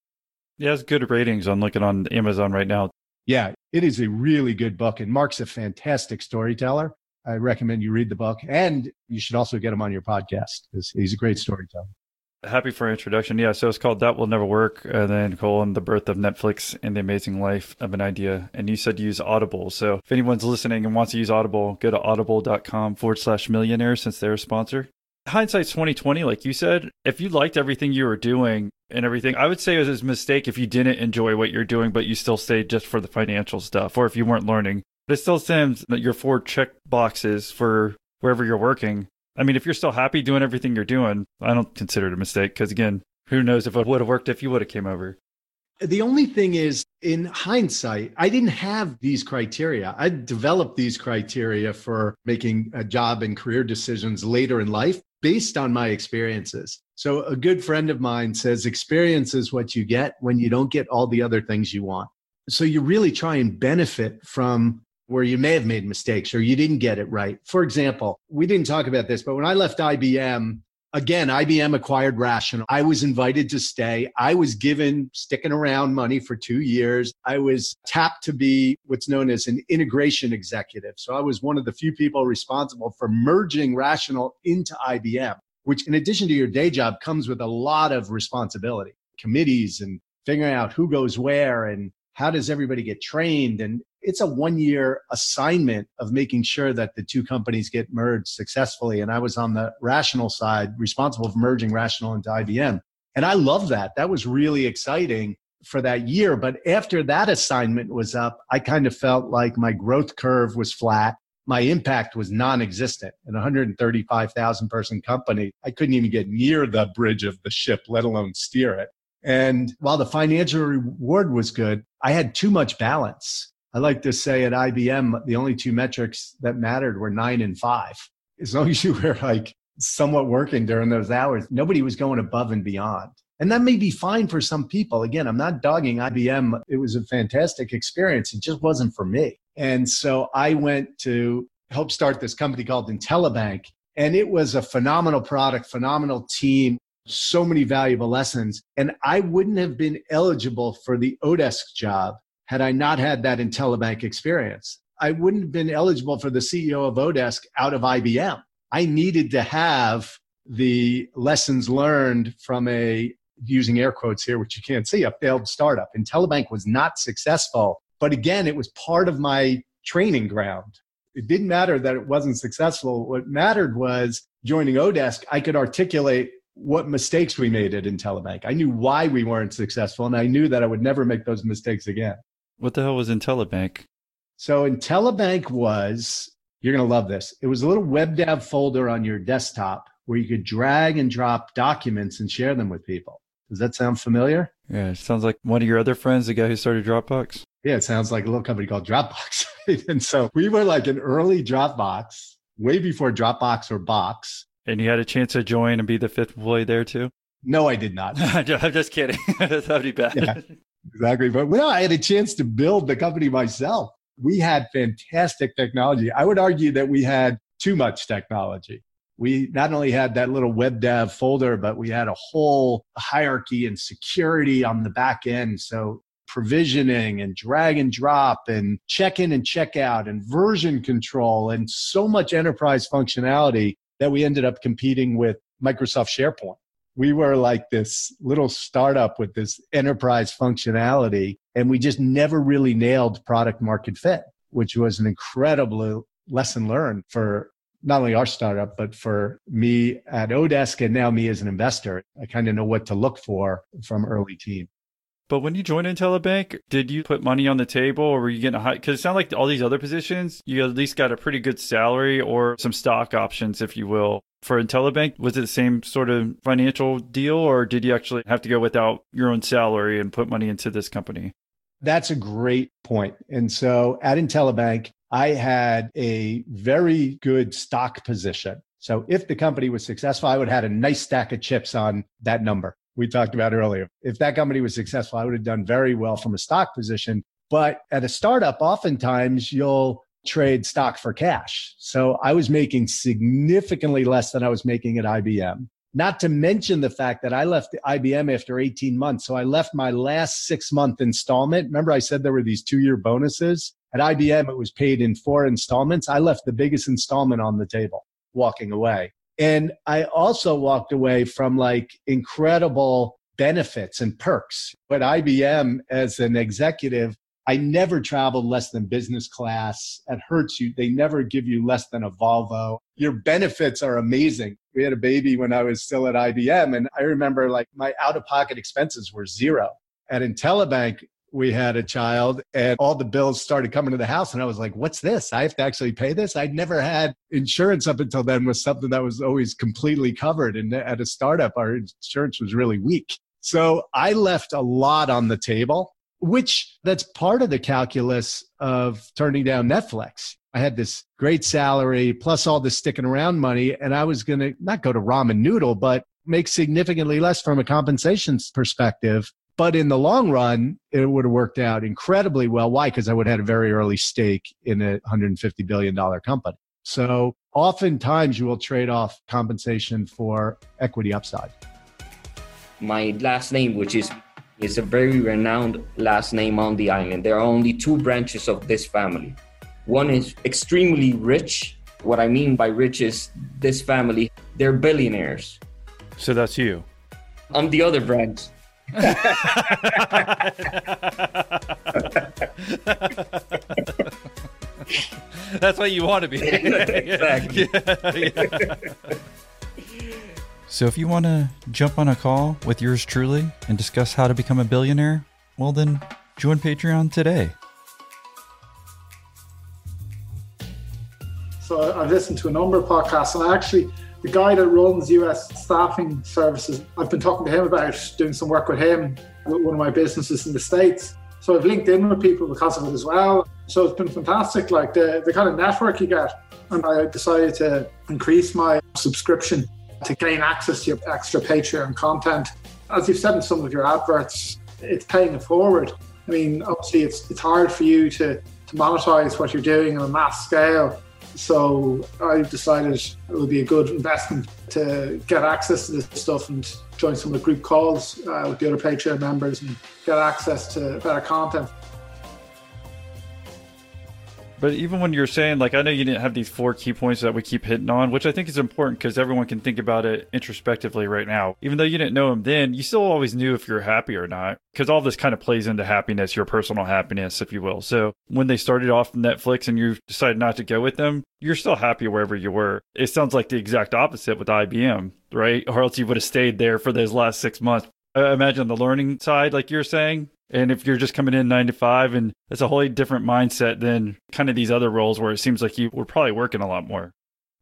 Yeah, has good ratings. I'm looking on Amazon right now. Yeah, it is a really good book, and Marc's a fantastic storyteller. I recommend you read the book, and you should also get him on your podcast because he's a great storyteller. Happy for introduction. Yeah, so it's called That Will Never Work, and then colon the birth of Netflix and the amazing life of an idea. And you said use Audible. So if anyone's listening and wants to use Audible, go to audible.com forward slash millionaire since they're a sponsor. Hindsight's 2020, like you said. If you liked everything you were doing and everything, I would say it was a mistake if you didn't enjoy what you're doing, but you still stayed just for the financial stuff, or if you weren't learning. But it still seems that your four check boxes for wherever you're working I mean, if you're still happy doing everything you're doing, I don't consider it a mistake because again, who knows if it would have worked if you would have came over. The only thing is, in hindsight, I didn't have these criteria. I developed these criteria for making a job and career decisions later in life based on my experiences. So, a good friend of mine says experience is what you get when you don't get all the other things you want. So, you really try and benefit from where you may have made mistakes or you didn't get it right. For example, we didn't talk about this, but when I left IBM, again, IBM acquired Rational. I was invited to stay. I was given sticking around money for two years. I was tapped to be what's known as an integration executive. So I was one of the few people responsible for merging Rational into IBM, which, in addition to your day job, comes with a lot of responsibility, committees and figuring out who goes where and how does everybody get trained and it's a one year assignment of making sure that the two companies get merged successfully. And I was on the rational side, responsible for merging rational into IBM. And I love that. That was really exciting for that year. But after that assignment was up, I kind of felt like my growth curve was flat. My impact was non existent. In a 135,000 person company, I couldn't even get near the bridge of the ship, let alone steer it. And while the financial reward was good, I had too much balance. I like to say at IBM, the only two metrics that mattered were nine and five. As long as you were like somewhat working during those hours, nobody was going above and beyond. And that may be fine for some people. Again, I'm not dogging IBM. It was a fantastic experience. It just wasn't for me. And so I went to help start this company called IntelliBank. And it was a phenomenal product, phenomenal team, so many valuable lessons. And I wouldn't have been eligible for the Odesk job had I not had that IntelliBank experience. I wouldn't have been eligible for the CEO of Odesk out of IBM. I needed to have the lessons learned from a using air quotes here, which you can't see, a failed startup. IntelliBank was not successful, but again, it was part of my training ground. It didn't matter that it wasn't successful. What mattered was joining Odesk, I could articulate what mistakes we made at IntelliBank. I knew why we weren't successful, and I knew that I would never make those mistakes again. What the hell was IntelliBank? So IntelliBank was You're going to love this. It was a little WebDAV folder on your desktop where you could drag and drop documents and share them with people. Does that sound familiar? Yeah, it sounds like one of your other friends, the guy who started Dropbox. Yeah, it sounds like a little company called Dropbox. [LAUGHS] And so we were like an early Dropbox, way before Dropbox or Box. And you had a chance to join and be the fifth employee there too? No, I did not. [LAUGHS] I'm just kidding. That'd be bad. Yeah. Exactly. But well, I had a chance to build the company myself. We had fantastic technology. I would argue that we had too much technology. We not only had that little WebDAV folder, but we had a whole hierarchy and security on the back end. So provisioning and drag and drop and check in and check out and version control and so much enterprise functionality that we ended up competing with Microsoft SharePoint we were like this little startup with this enterprise functionality and we just never really nailed product market fit which was an incredible lesson learned for not only our startup but for me at odesk and now me as an investor i kind of know what to look for from early team But when you joined IntelliBank, did you put money on the table or were you getting a high? Because it sounded like all these other positions, you at least got a pretty good salary or some stock options, if you will. For IntelliBank, was it the same sort of financial deal or did you actually have to go without your own salary and put money into this company? That's a great point. And so at IntelliBank, I had a very good stock position. So if the company was successful, I would have had a nice stack of chips on that number we talked about earlier. If that company was successful, I would have done very well from a stock position. But at a startup, oftentimes you'll trade stock for cash. So I was making significantly less than I was making at IBM. Not to mention the fact that I left IBM after 18 months. So I left my last six month installment. Remember, I said there were these two year bonuses? At IBM, it was paid in four installments. I left the biggest installment on the table walking away. And I also walked away from like incredible benefits and perks. But IBM, as an executive, I never traveled less than business class. At Hertz, you, they never give you less than a Volvo. Your benefits are amazing. We had a baby when I was still at IBM, and I remember like my out of pocket expenses were zero. At IntelliBank, we had a child and all the bills started coming to the house and i was like what's this i have to actually pay this i'd never had insurance up until then was something that was always completely covered and at a startup our insurance was really weak so i left a lot on the table which that's part of the calculus of turning down netflix i had this great salary plus all this sticking around money and i was going to not go to ramen noodle but make significantly less from a compensation perspective but in the long run, it would have worked out incredibly well. Why? Because I would have had a very early stake in a $150 billion company. So oftentimes you will trade off compensation for equity upside. My last name, which is is a very renowned last name on the island. There are only two branches of this family. One is extremely rich. What I mean by rich is this family, they're billionaires. So that's you. I'm the other branch. [LAUGHS] [LAUGHS] That's what you want to be. [LAUGHS] Exactly. Yeah, yeah. So if you want to jump on a call with yours truly and discuss how to become a billionaire, well then join Patreon today. So I've listened to a number of podcasts, and actually, the guy that runs US staffing services, I've been talking to him about doing some work with him with one of my businesses in the States. So I've linked in with people because of it as well. So it's been fantastic, like the, the kind of network you get. And I decided to increase my subscription to gain access to your extra Patreon content. As you've said in some of your adverts, it's paying it forward. I mean, obviously, it's, it's hard for you to, to monetize what you're doing on a mass scale. So I've decided it would be a good investment to get access to this stuff and join some of the group calls uh, with the other Patreon members and get access to better content. But even when you're saying, like, I know you didn't have these four key points that we keep hitting on, which I think is important because everyone can think about it introspectively right now. Even though you didn't know them then, you still always knew if you're happy or not because all this kind of plays into happiness, your personal happiness, if you will. So when they started off Netflix and you decided not to go with them, you're still happy wherever you were. It sounds like the exact opposite with IBM, right? Or else you would have stayed there for those last six months. I imagine the learning side, like you're saying, And if you're just coming in nine to five, and it's a wholly different mindset than kind of these other roles where it seems like you were probably working a lot more.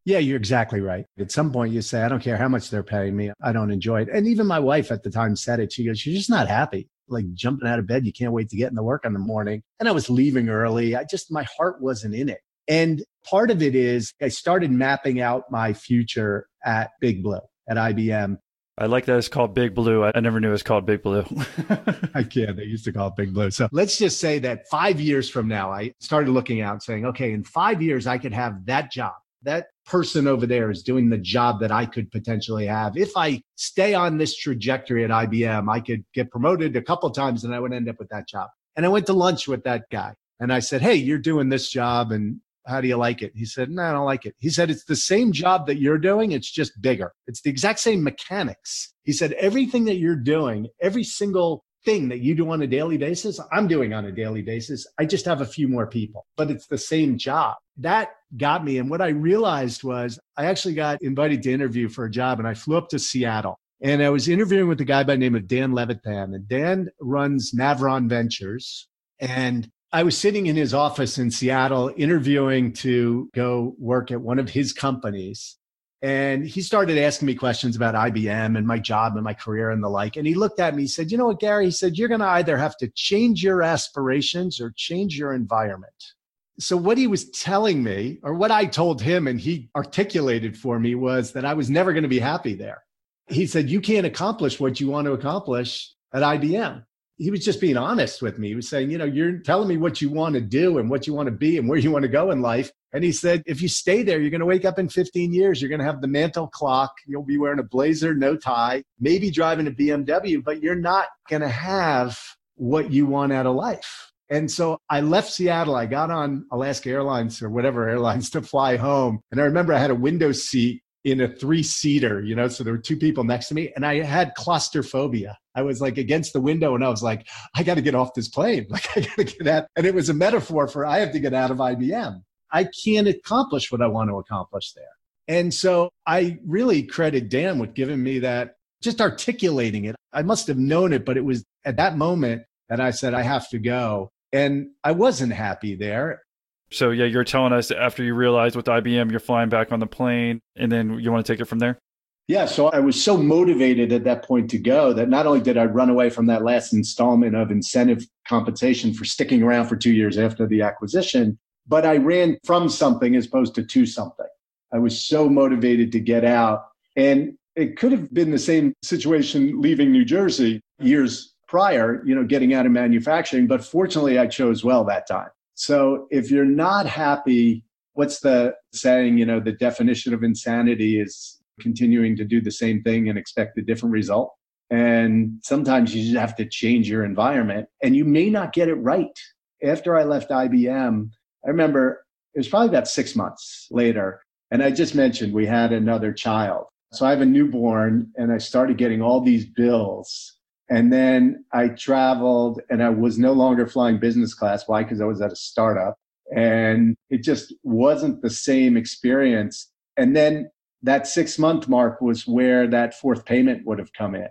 Yeah, you're exactly right. At some point, you say, I don't care how much they're paying me. I don't enjoy it. And even my wife at the time said it. She goes, You're just not happy. Like jumping out of bed, you can't wait to get in the work in the morning. And I was leaving early. I just, my heart wasn't in it. And part of it is I started mapping out my future at Big Blue, at IBM. I like that it's called Big Blue. I, never knew it was called Big Blue. [LAUGHS] I can't. They used to call it Big Blue. So let's just say that five years from now, I started looking out saying, okay, in five years, I could have that job. That person over there is doing the job that I could potentially have. If I stay on this trajectory at IBM, I could get promoted a couple times and I would end up with that job. And I went to lunch with that guy and I said, Hey, you're doing this job and how do you like it? He said, No, I don't like it. He said, It's the same job that you're doing. It's just bigger. It's the exact same mechanics. He said, Everything that you're doing, every single thing that you do on a daily basis, I'm doing on a daily basis. I just have a few more people, but it's the same job. That got me. And what I realized was I actually got invited to interview for a job and I flew up to Seattle. And I was interviewing with a guy by the name of Dan Levitan. And Dan runs Maveron Ventures. And I was sitting in his office in Seattle interviewing to go work at one of his companies. And he started asking me questions about IBM and my job and my career and the like. And he looked at me, he said, You know what, Gary? He said, You're going to either have to change your aspirations or change your environment. So, what he was telling me, or what I told him, and he articulated for me, was that I was never going to be happy there. He said, You can't accomplish what you want to accomplish at IBM he was just being honest with me. He was saying, you know, you're telling me what you want to do and what you want to be and where you want to go in life. And he said, if you stay there, you're going to wake up in 15 years. You're going to have the mantle clock. You'll be wearing a blazer, no tie, maybe driving a BMW, but you're not going to have what you want out of life. And so I left Seattle. I got on Alaska Airlines or whatever airlines to fly home. And I remember I had a window seat in a three seater, you know, so there were two people next to me and I had claustrophobia. I was like against the window and I was like, I got to get off this plane. [LAUGHS] Like, I got to get out. And it was a metaphor for I have to get out of IBM. I can't accomplish what I want to accomplish there. And so I really credit Dan with giving me that, just articulating it. I must have known it, but it was at that moment that I said, I have to go. And I wasn't happy there. so, yeah, you're telling us after you realize with IBM, you're flying back on the plane and then you want to take it from there? Yeah, so I was so motivated at that point to go that not only did I run away from that last installment of incentive compensation for sticking around for two years after the acquisition, but I ran from something as opposed to to something. I was so motivated to get out. And it could have been the same situation leaving New Jersey years prior, you know, getting out of manufacturing. But fortunately, I chose well that time. So if you're not happy, what's the saying? You know, the definition of insanity is continuing to do the same thing and expect a different result. And sometimes you just have to change your environment and you may not get it right. After I left IBM, I remember it was probably about six months later. And I just mentioned we had another child. So I have a newborn and I started getting all these bills. And then I traveled and I was no longer flying business class. Why? Because I was at a startup and it just wasn't the same experience. And then that six month mark was where that fourth payment would have come in.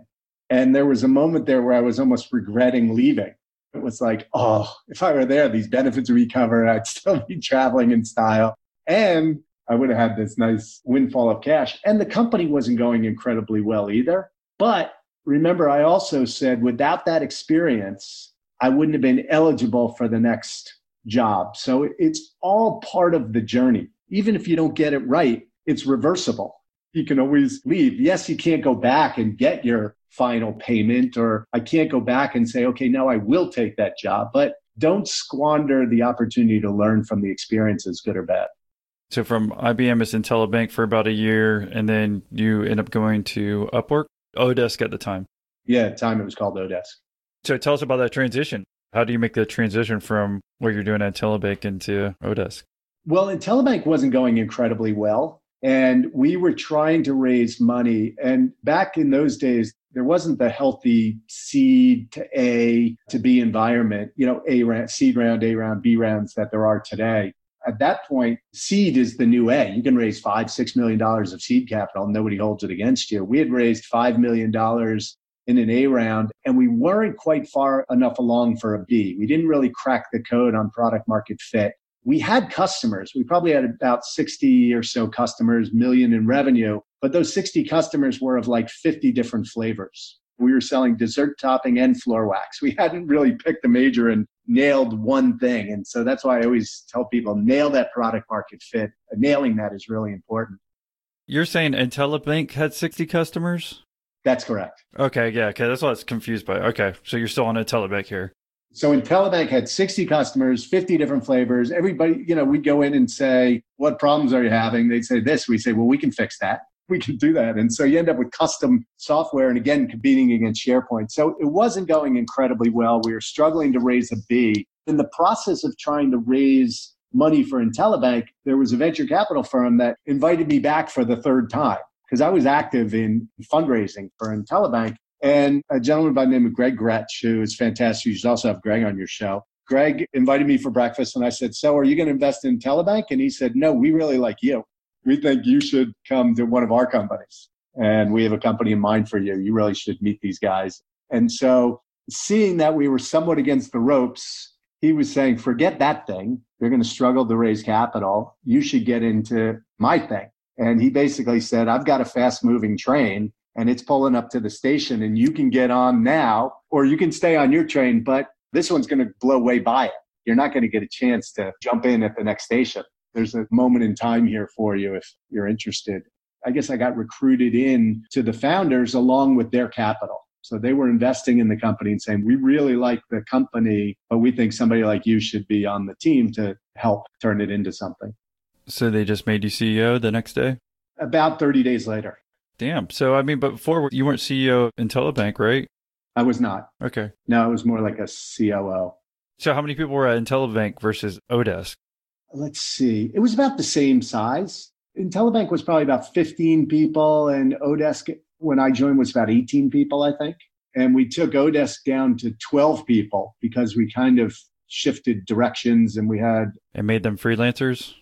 And there was a moment there where I was almost regretting leaving. It was like, oh, if I were there, these benefits would be covered. I'd still be traveling in style. And I would have had this nice windfall of cash. And the company wasn't going incredibly well either. But remember, I also said without that experience, I wouldn't have been eligible for the next job. So it's all part of the journey. Even if you don't get it right, it's reversible. You can always leave. Yes, you can't go back and get your final payment, or I can't go back and say, okay, now I will take that job. But don't squander the opportunity to learn from the experiences, good or bad. So from IBM as IntelliBank for about a year, and then you end up going to Upwork, Odesk at the time. Yeah, at the time it was called Odesk. So tell us about that transition. How do you make the transition from what you're doing at IntelliBank into Odesk? Well, IntelliBank wasn't going incredibly well. And we were trying to raise money. And back in those days, there wasn't the healthy seed to A to B environment, you know, A round, seed round, A round, B rounds that there are today. At that point, seed is the new A. You can raise five, six million dollars of seed capital. Nobody holds it against you. We had raised five million dollars in an A round, and we weren't quite far enough along for a B. We didn't really crack the code on product market fit. We had customers. We probably had about 60 or so customers, million in revenue, but those 60 customers were of like 50 different flavors. We were selling dessert topping and floor wax. We hadn't really picked a major and nailed one thing. And so that's why I always tell people nail that product market fit. Nailing that is really important. You're saying IntelliBank had 60 customers? That's correct. Okay, yeah, okay, that's what I was confused by. Okay, so you're still on IntelliBank here. So IntelliBank had 60 customers, 50 different flavors. Everybody, you know, we'd go in and say, What problems are you having? They'd say this. We say, Well, we can fix that. We can do that. And so you end up with custom software and again, competing against SharePoint. So it wasn't going incredibly well. We were struggling to raise a B. In the process of trying to raise money for IntelliBank, there was a venture capital firm that invited me back for the third time because I was active in fundraising for IntelliBank. And a gentleman by the name of Greg Gretsch, who is fantastic. You should also have Greg on your show. Greg invited me for breakfast and I said, So are you going to invest in Telebank? And he said, No, we really like you. We think you should come to one of our companies. And we have a company in mind for you. You really should meet these guys. And so, seeing that we were somewhat against the ropes, he was saying, Forget that thing. You're going to struggle to raise capital. You should get into my thing. And he basically said, I've got a fast moving train and it's pulling up to the station and you can get on now or you can stay on your train, but this one's going to blow way by it. You're not going to get a chance to jump in at the next station. There's a moment in time here for you if you're interested. I guess I got recruited in to the founders along with their capital. So they were investing in the company and saying, we really like the company, but we think somebody like you should be on the team to help turn it into something. So they just made you CEO the next day? About 30 days later. Damn. So, I mean, but before you weren't CEO of IntelliBank, right? I was not. Okay. No, it was more like a COO. So, how many people were at IntelliBank versus Odesk? Let's see. It was about the same size. IntelliBank was probably about 15 people, and Odesk, when I joined, was about 18 people, I think. And we took Odesk down to 12 people because we kind of shifted directions and we had And made them freelancers?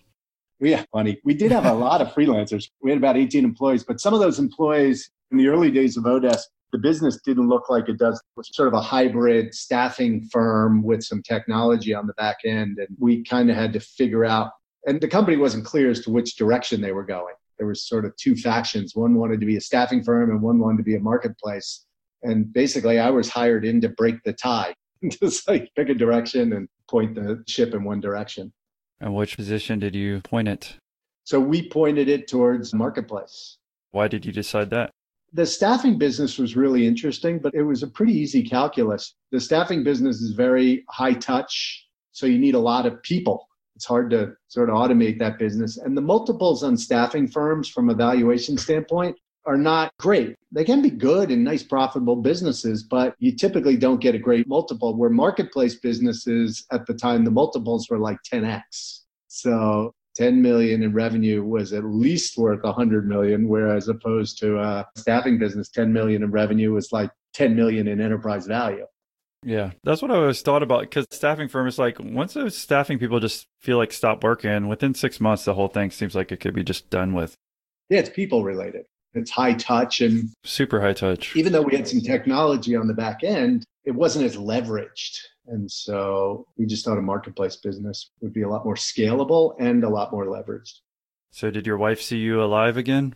Yeah, funny. We did have a lot of freelancers. We had about 18 employees, but some of those employees in the early days of Odesk, the business didn't look like it does. It was sort of a hybrid staffing firm with some technology on the back end. And we kind of had to figure out, and the company wasn't clear as to which direction they were going. There was sort of two factions. One wanted to be a staffing firm and one wanted to be a marketplace. And basically, I was hired in to break the tie, [LAUGHS] just like pick a direction and point the ship in one direction. And which position did you point it? So we pointed it towards marketplace. Why did you decide that? The staffing business was really interesting, but it was a pretty easy calculus. The staffing business is very high touch, so you need a lot of people. It's hard to sort of automate that business. And the multiples on staffing firms from a valuation standpoint are not great. They can be good and nice, profitable businesses, but you typically don't get a great multiple. Where marketplace businesses at the time, the multiples were like 10x. So 10 million in revenue was at least worth 100 million, whereas opposed to a staffing business, 10 million in revenue was like 10 million in enterprise value. Yeah, that's what I always thought about because staffing firm is like once those staffing people just feel like stop working, within six months, the whole thing seems like it could be just done with. Yeah, it's people related. It's high touch. And Super high touch. even though we had some technology on the back end, it wasn't as leveraged. And so we just thought a marketplace business would be a lot more scalable and a lot more leveraged. So, did your wife see you alive again?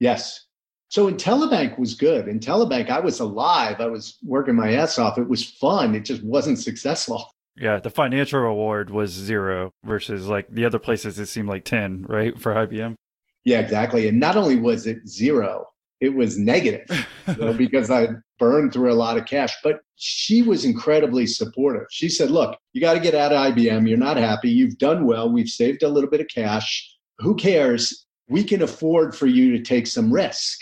Yes. So IntelliBank was good. IntelliBank, I was alive. I was working my ass off. It was fun. It just wasn't successful. [LAUGHS] Yeah, the financial reward was zero versus like the other places it seemed like 10, right? For IBM. Yeah, exactly. And not only was it zero, it was negative [LAUGHS] you know, because I burned through a lot of cash. But she was incredibly supportive. She said, Look, you got to get out of IBM. You're not happy. You've done well. We've saved a little bit of cash. Who cares? We can afford for you to take some risk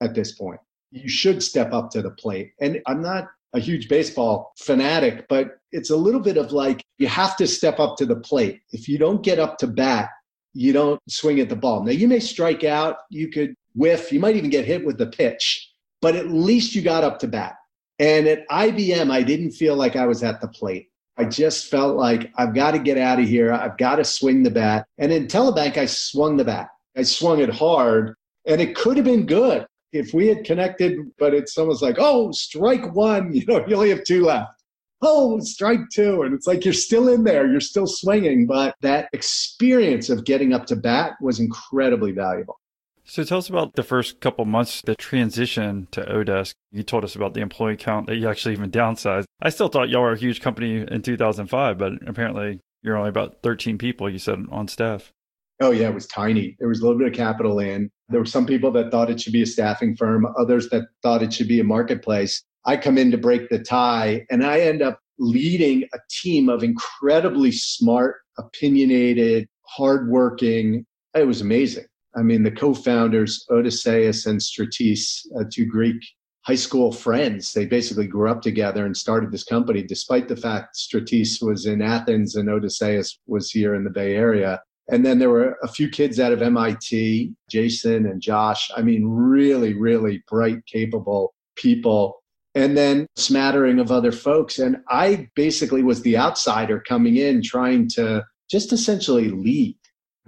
at this point. You should step up to the plate. And I'm not a huge baseball fanatic, but it's a little bit of like you have to step up to the plate. If you don't get up to bat, you don't swing at the ball. Now, you may strike out, you could whiff, you might even get hit with the pitch, but at least you got up to bat. And at IBM, I didn't feel like I was at the plate. I just felt like I've got to get out of here. I've got to swing the bat. And in Telebank, I swung the bat. I swung it hard, and it could have been good. If we had connected, but it's almost like, oh, strike one, [LAUGHS] you know, you only have two left. Oh, strike two. And it's like you're still in there, you're still swinging. But that experience of getting up to bat was incredibly valuable. So tell us about the first couple months, the transition to Odesk. You told us about the employee count that you actually even downsized. I still thought y'all were a huge company in 2005, but apparently you're only about 13 people, you said, on staff. Oh, yeah, it was tiny. There was a little bit of capital in. There were some people that thought it should be a staffing firm, others that thought it should be a marketplace. I come in to break the tie, and I end up leading a team of incredibly smart, opinionated, hardworking. It was amazing. I mean, the co-founders, Odysseus and Stratis, uh, two Greek high school friends. They basically grew up together and started this company, despite the fact Stratis was in Athens and Odysseus was here in the Bay Area. And then there were a few kids out of MIT, Jason and Josh. I mean, really, really bright, capable people. And then smattering of other folks. And I basically was the outsider coming in, trying to just essentially lead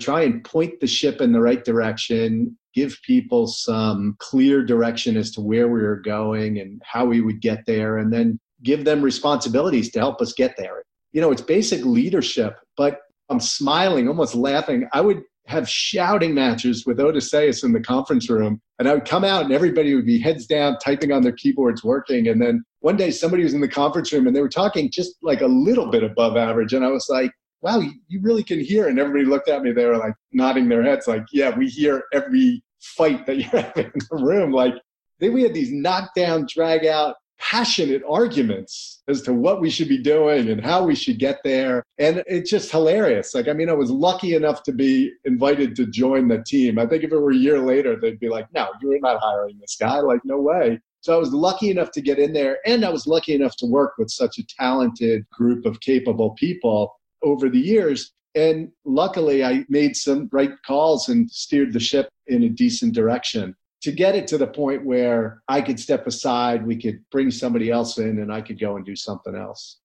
try and point the ship in the right direction, give people some clear direction as to where we were going and how we would get there, and then give them responsibilities to help us get there. You know, it's basic leadership, but I'm smiling, almost laughing. I would have shouting matches with Odysseus in the conference room, and I would come out and everybody would be heads down, typing on their keyboards, working. And then one day somebody was in the conference room and they were talking just like a little bit above average. And I was like, wow, you really can hear. And everybody looked at me. They were like nodding their heads, like, yeah, we hear every fight that you're having in the room. Like, then we had these knockdown, drag out, passionate arguments as to what we should be doing and how we should get there. And it's just hilarious. Like, I mean, I was lucky enough to be invited to join the team. I think if it were a year later, they'd be like, no, you're not hiring this guy. Like, no way. So I was lucky enough to get in there, and I was lucky enough to work with such a talented group of capable people over the years. And luckily, I made some right calls and steered the ship in a decent direction to get it to the point where I could step aside, we could bring somebody else in, and I could go and do something else.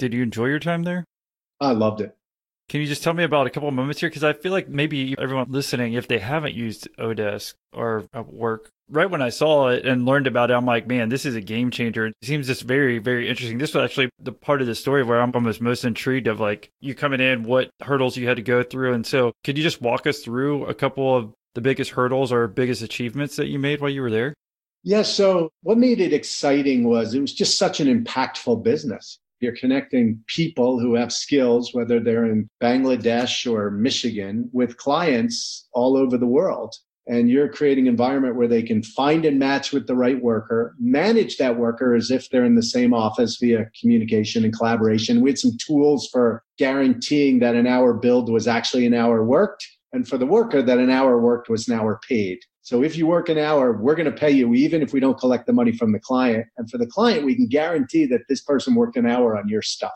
Did you enjoy your time there? I loved it. Can you just tell me about a couple of moments here? Because I feel like maybe everyone listening, if they haven't used Odesk or Upwork, right when I saw it and learned about it, I'm like, man, this is a game changer. It seems just very, very interesting. This was actually the part of the story where I'm almost most intrigued of like you coming in, what hurdles you had to go through. And so could you just walk us through a couple of the biggest hurdles or biggest achievements that you made while you were there? Yeah. So, what made it exciting was it was just such an impactful business. You're connecting people who have skills, whether they're in Bangladesh or Michigan, with clients all over the world. And you're creating an environment where they can find and match with the right worker, manage that worker as if they're in the same office via communication and collaboration. We had some tools for guaranteeing that an hour billed was actually an hour worked, and for the worker, that an hour worked was an hour paid. So if you work an hour, we're going to pay you even if we don't collect the money from the client. And for the client, we can guarantee that this person worked an hour on your stuff.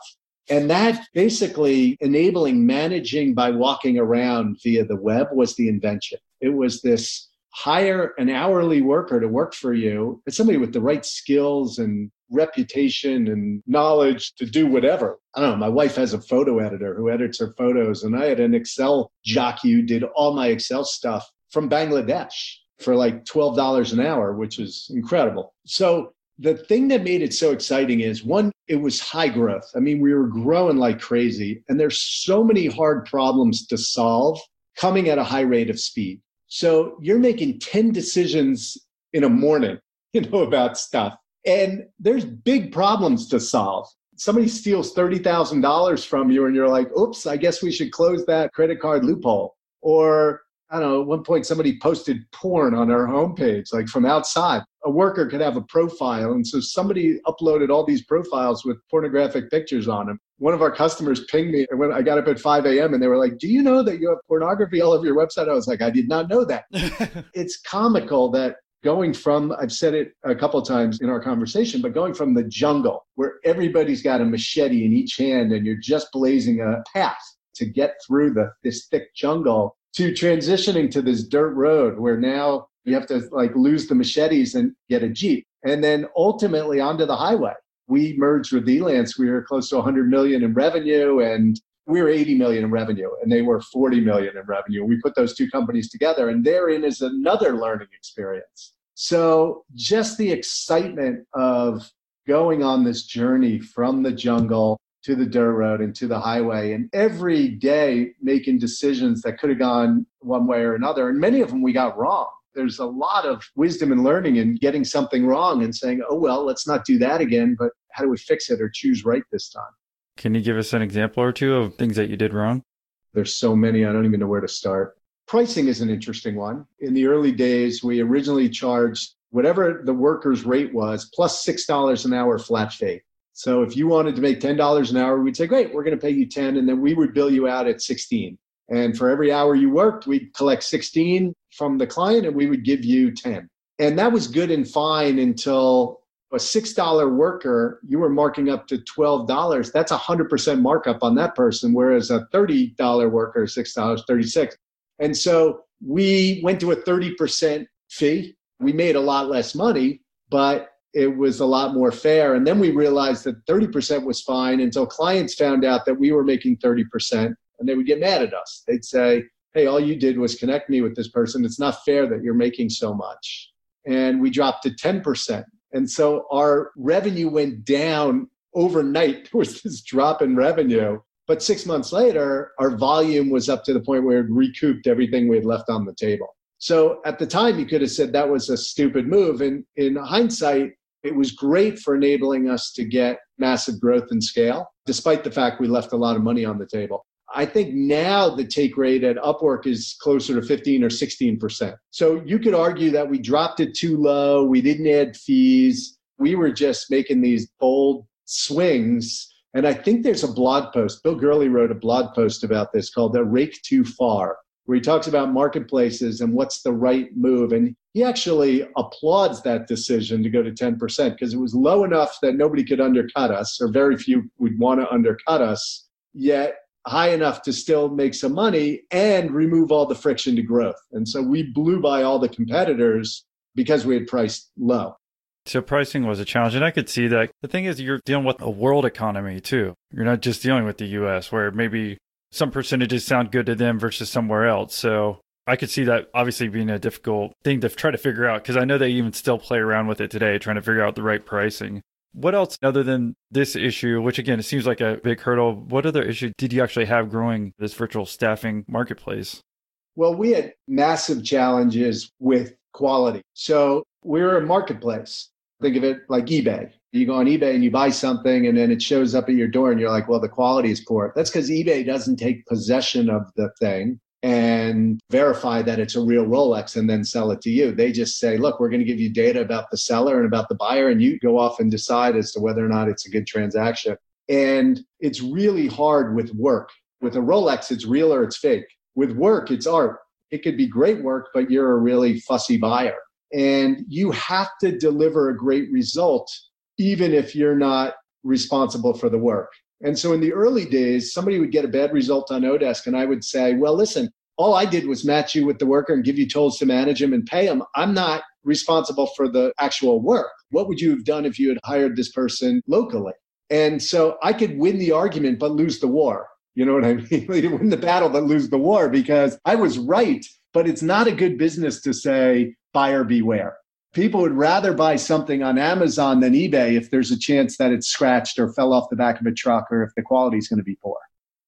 And that basically enabling managing by walking around via the web was the invention. It was this hire an hourly worker to work for you, it's somebody with the right skills and reputation and knowledge to do whatever. I don't know. My wife has a photo editor who edits her photos, and I had an Excel jockey who did all my Excel stuff from Bangladesh for like $12 an hour, which is incredible. So the thing that made it so exciting is one, it was high growth. I mean, we were growing like crazy, and there's so many hard problems to solve coming at a high rate of speed. So you're making 10 decisions in a morning, [LAUGHS] you know, about stuff. And there's big problems to solve. Somebody steals $30,000 from you, and you're like, oops, I guess we should close that credit card loophole. Or I don't know, at one point somebody posted porn on our homepage, like from outside. A worker could have a profile. And so somebody uploaded all these profiles with pornographic pictures on them. One of our customers pinged me and when I got up at 5 a.m. and they were like, Do you know that you have pornography all over your website? I was like, I did not know that. [LAUGHS] it's comical that going from, I've said it a couple of times in our conversation, but going from the jungle where everybody's got a machete in each hand and you're just blazing a path to get through the, this thick jungle to transitioning to this dirt road where now you have to like lose the machetes and get a Jeep. And then ultimately onto the highway. We merged with Elance. We were close to 100 million in revenue and we were 80 million in revenue and they were 40 million in revenue. We put those two companies together and therein is another learning experience. So just the excitement of going on this journey from the jungle to the dirt road and to the highway and every day making decisions that could have gone one way or another. And many of them we got wrong. There's a lot of wisdom and learning in getting something wrong and saying, oh, well, let's not do that again, but how do we fix it or choose right this time? Can you give us an example or two of things that you did wrong? There's so many, I don't even know where to start. Pricing is an interesting one. In the early days, we originally charged whatever the worker's rate was $6 an hour flat fee. So if you wanted to make $10 an hour, we'd say, great, we're going to pay you 10 and then we would bill you out at 16. And for every hour you worked, we'd collect 16 from the client and we would give you 10. And that was good and fine until a $6 worker, you were marking up to $12. That's a 100% markup on that person, whereas a $30 worker, $6, 36. And so we went to a 30% fee. We made a lot less money, but it was a lot more fair. And then we realized that 30% was fine until clients found out that we were making 30% and they would get mad at us. They'd say, Hey, all you did was connect me with this person. It's not fair that you're making so much. And we dropped to 10%. And so our revenue went down overnight. [LAUGHS] There was this drop in revenue. But six months later, our volume was up to the point where it recouped everything we had left on the table. So at the time, you could have said that was a stupid move. And in hindsight, it was great for enabling us to get massive growth and scale, despite the fact we left a lot of money on the table. I think now the take rate at Upwork is closer to 15 or 16%. So you could argue that we dropped it too low, we didn't add fees, we were just making these bold swings. And I think there's a blog post, Bill Gurley wrote a blog post about this called The Rake Too Far, where he talks about marketplaces and what's the right move. And he actually applauds that decision to go to 10% because it was low enough that nobody could undercut us, or very few would want to undercut us, yet high enough to still make some money and remove all the friction to growth. And so we blew by all the competitors because we had priced low. So pricing was a challenge, and I could see that. The thing is, you're dealing with a world economy too. You're not just dealing with the U.S., where maybe some percentages sound good to them versus somewhere else. So I could see that obviously being a difficult thing to try to figure out because I know they even still play around with it today, trying to figure out the right pricing. What else, other than this issue, which again, it seems like a big hurdle, what other issue did you actually have growing this virtual staffing marketplace? Well, we had massive challenges with quality. So we're a marketplace. Think of it like eBay. You go on eBay and you buy something and then it shows up at your door and you're like, well, the quality is poor. That's because eBay doesn't take possession of the thing and verify that it's a real Rolex and then sell it to you. They just say, look, we're going to give you data about the seller and about the buyer, and you go off and decide as to whether or not it's a good transaction. And it's really hard with work. With a Rolex, it's real or it's fake. With work, it's art. It could be great work, but you're a really fussy buyer. And you have to deliver a great result, even if you're not responsible for the work. And so in the early days, somebody would get a bad result on Odesk, and I would say, well, listen, all I did was match you with the worker and give you tools to manage him and pay him. I'm not responsible for the actual work. What would you have done if you had hired this person locally? And so I could win the argument, but lose the war. You know what I [LAUGHS] mean? win the battle, but lose the war because I was right. But it's not a good business to say, buyer beware people would rather buy something on Amazon than eBay if there's a chance that it's scratched or fell off the back of a truck or if the quality is going to be poor.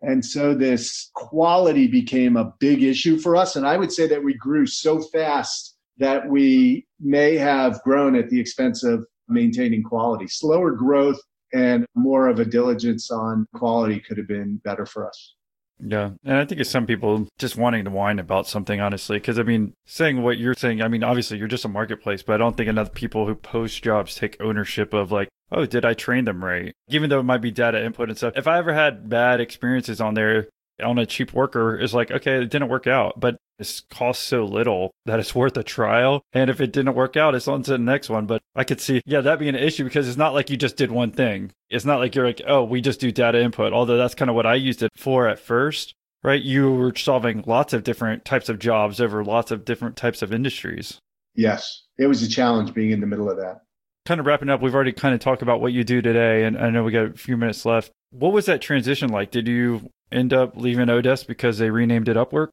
And so this quality became a big issue for us. And I would say that we grew so fast that we may have grown at the expense of maintaining quality. Slower growth and more of a diligence on quality could have been better for us. Yeah. And I think it's some people just wanting to whine about something, honestly. Because, I mean, saying what you're saying, I mean, obviously you're just a marketplace, but I don't think enough people who post jobs take ownership of, like, oh, did I train them right? Even though it might be data input and stuff. If I ever had bad experiences on there, on a cheap worker is like, okay, it didn't work out, but this costs so little that it's worth a trial. And if it didn't work out, it's on to the next one. But I could see, yeah, that being an issue because it's not like you just did one thing. It's not like you're like, oh, we just do data input, although that's kind of what I used it for at first, right? You were solving lots of different types of jobs over lots of different types of industries. Yes, it was a challenge being in the middle of that. Kind of wrapping up, we've already kind of talked about what you do today, and I know we got a few minutes left. What was that transition like? Did you end up leaving Odesk because they renamed it Upwork?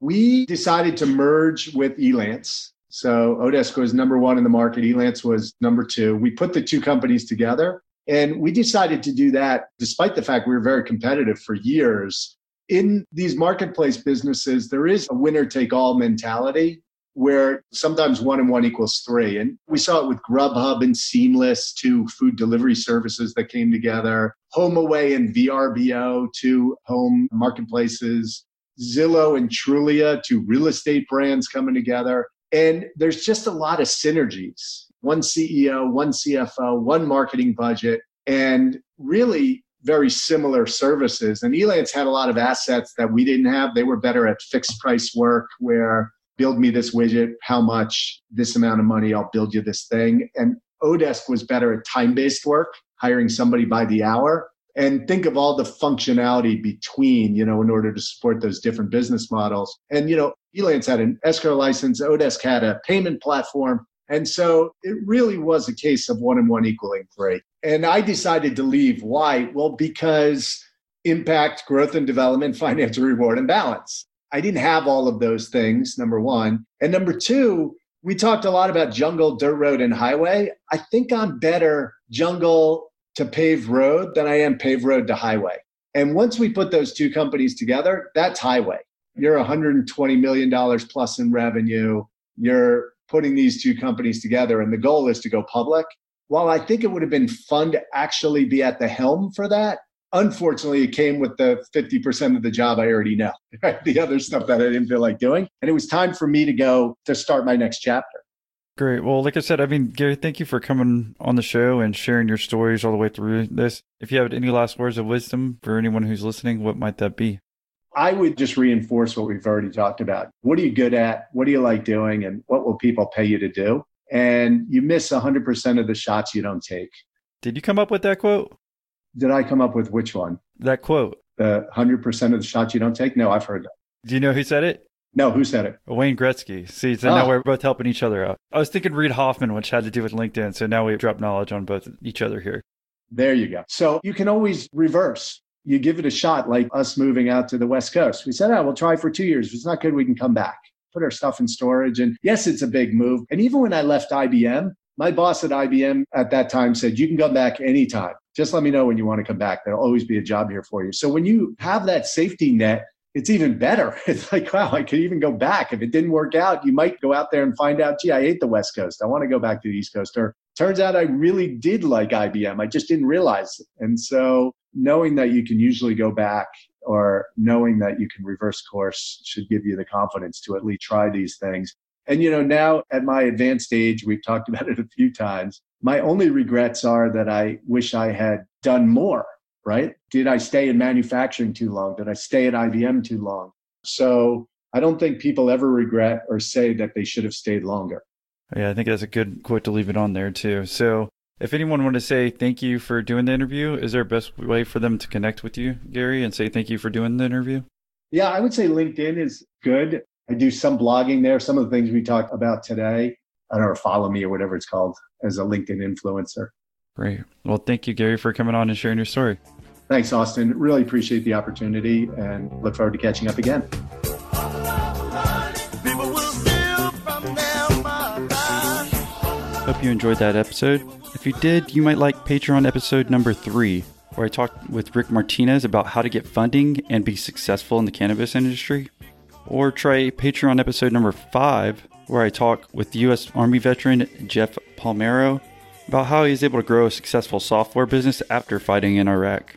We decided to merge with Elance. So Odesk was number one in the market. Elance was number two. We put the two companies together and we decided to do that despite the fact we were very competitive for years. In these marketplace businesses, there is a winner take all mentality where sometimes one and one equals three. And we saw it with Grubhub and Seamless, two food delivery services that came together, HomeAway and VRBO, two home marketplaces, Zillow and Trulia, two real estate brands coming together. And there's just a lot of synergies. One CEO, one CFO, one marketing budget, and really very similar services. And Elance had a lot of assets that we didn't have. They were better at fixed price work where build me this widget, how much, this amount of money, I'll build you this thing. And Odesk was better at time based work, hiring somebody by the hour. And think of all the functionality between, you know, in order to support those different business models. And, you know, Elance had an escrow license, Odesk had a payment platform. And so it really was a case of one and one equaling three. And I decided to leave. Why? Well, because impact, growth and development, [LAUGHS] financial reward, and balance. I didn't have all of those things, number one. And number two, we talked a lot about jungle, dirt road, and highway. I think I'm better jungle to paved road than I am paved road to highway. And once we put those two companies together, that's highway. You're $120 million plus in revenue. You're putting these two companies together, and the goal is to go public. While I think it would have been fun to actually be at the helm for that, unfortunately, it came with the 50% of the job I already know, [LAUGHS] right? The other stuff that I didn't feel like doing. And it was time for me to go to start my next chapter. Great. Well, like I said, I mean, Gary, thank you for coming on the show and sharing your stories all the way through this. If you have any last words of wisdom for anyone who's listening, what might that be? I would just reinforce what we've already talked about. What are you good at? What do you like doing? And what will people pay you to do? And you miss 100% of the shots you don't take. Did you come up with that quote? Did I come up with which one? That quote. The 100% of the shots you don't take? No, I've heard that. Do you know who said it? No, who said it? Wayne Gretzky. See, so now Oh. we're both helping each other out. I was thinking Reid Hoffman, which had to do with LinkedIn. So now we drop knowledge on both each other here. There you go. So you can always reverse. You give it a shot, like us moving out to the West Coast. We said, oh, we'll try for two years. If it's not good, we can come back, put our stuff in storage. And yes, it's a big move. And even when I left IBM, my boss at IBM at that time said, you can come back anytime. Just let me know when you want to come back. There'll always be a job here for you. So when you have that safety net, it's even better. [LAUGHS] It's like, wow, I could even go back. If it didn't work out, you might go out there and find out, gee, I hate the West Coast. I want to go back to the East Coast. Or turns out I really did like IBM. I just didn't realize it. And so knowing that you can usually go back or knowing that you can reverse course should give you the confidence to at least try these things. And you know, now at my advanced age, we've talked [LAUGHS] about it a few times. My only regrets are that I wish I had done more, right? Did I stay in manufacturing too long? Did I stay at IBM too long? So I don't think people ever regret or say that they should have stayed longer. Yeah, I think that's a good quote to leave it on there too. So if anyone wanted to say thank you for doing the interview, is there a best way for them to connect with you, Gary, and say thank you for doing the interview? Yeah, I would say LinkedIn is good. I do some blogging there. Some of the things we talked about today, I don't know, follow me or whatever it's called as a LinkedIn influencer. Great. Well, thank you, Gary, for coming on and sharing your story. Thanks, Austin. Really appreciate the opportunity and look forward to catching up again. People will steal from their mother. Hope you enjoyed that episode. If you did, you might like Patreon episode number three, where I talked with Rick Martinez about how to get funding and be successful in the cannabis industry. Or try Patreon episode number five, where I talk with U.S. Army veteran Jeff Palmero about how he is able to grow a successful software business after fighting in Iraq.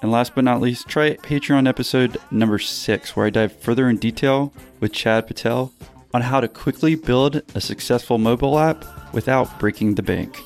And last but not least, try Patreon episode number six, where I dive further in detail with Chad Patel on how to quickly build a successful mobile app without breaking the bank.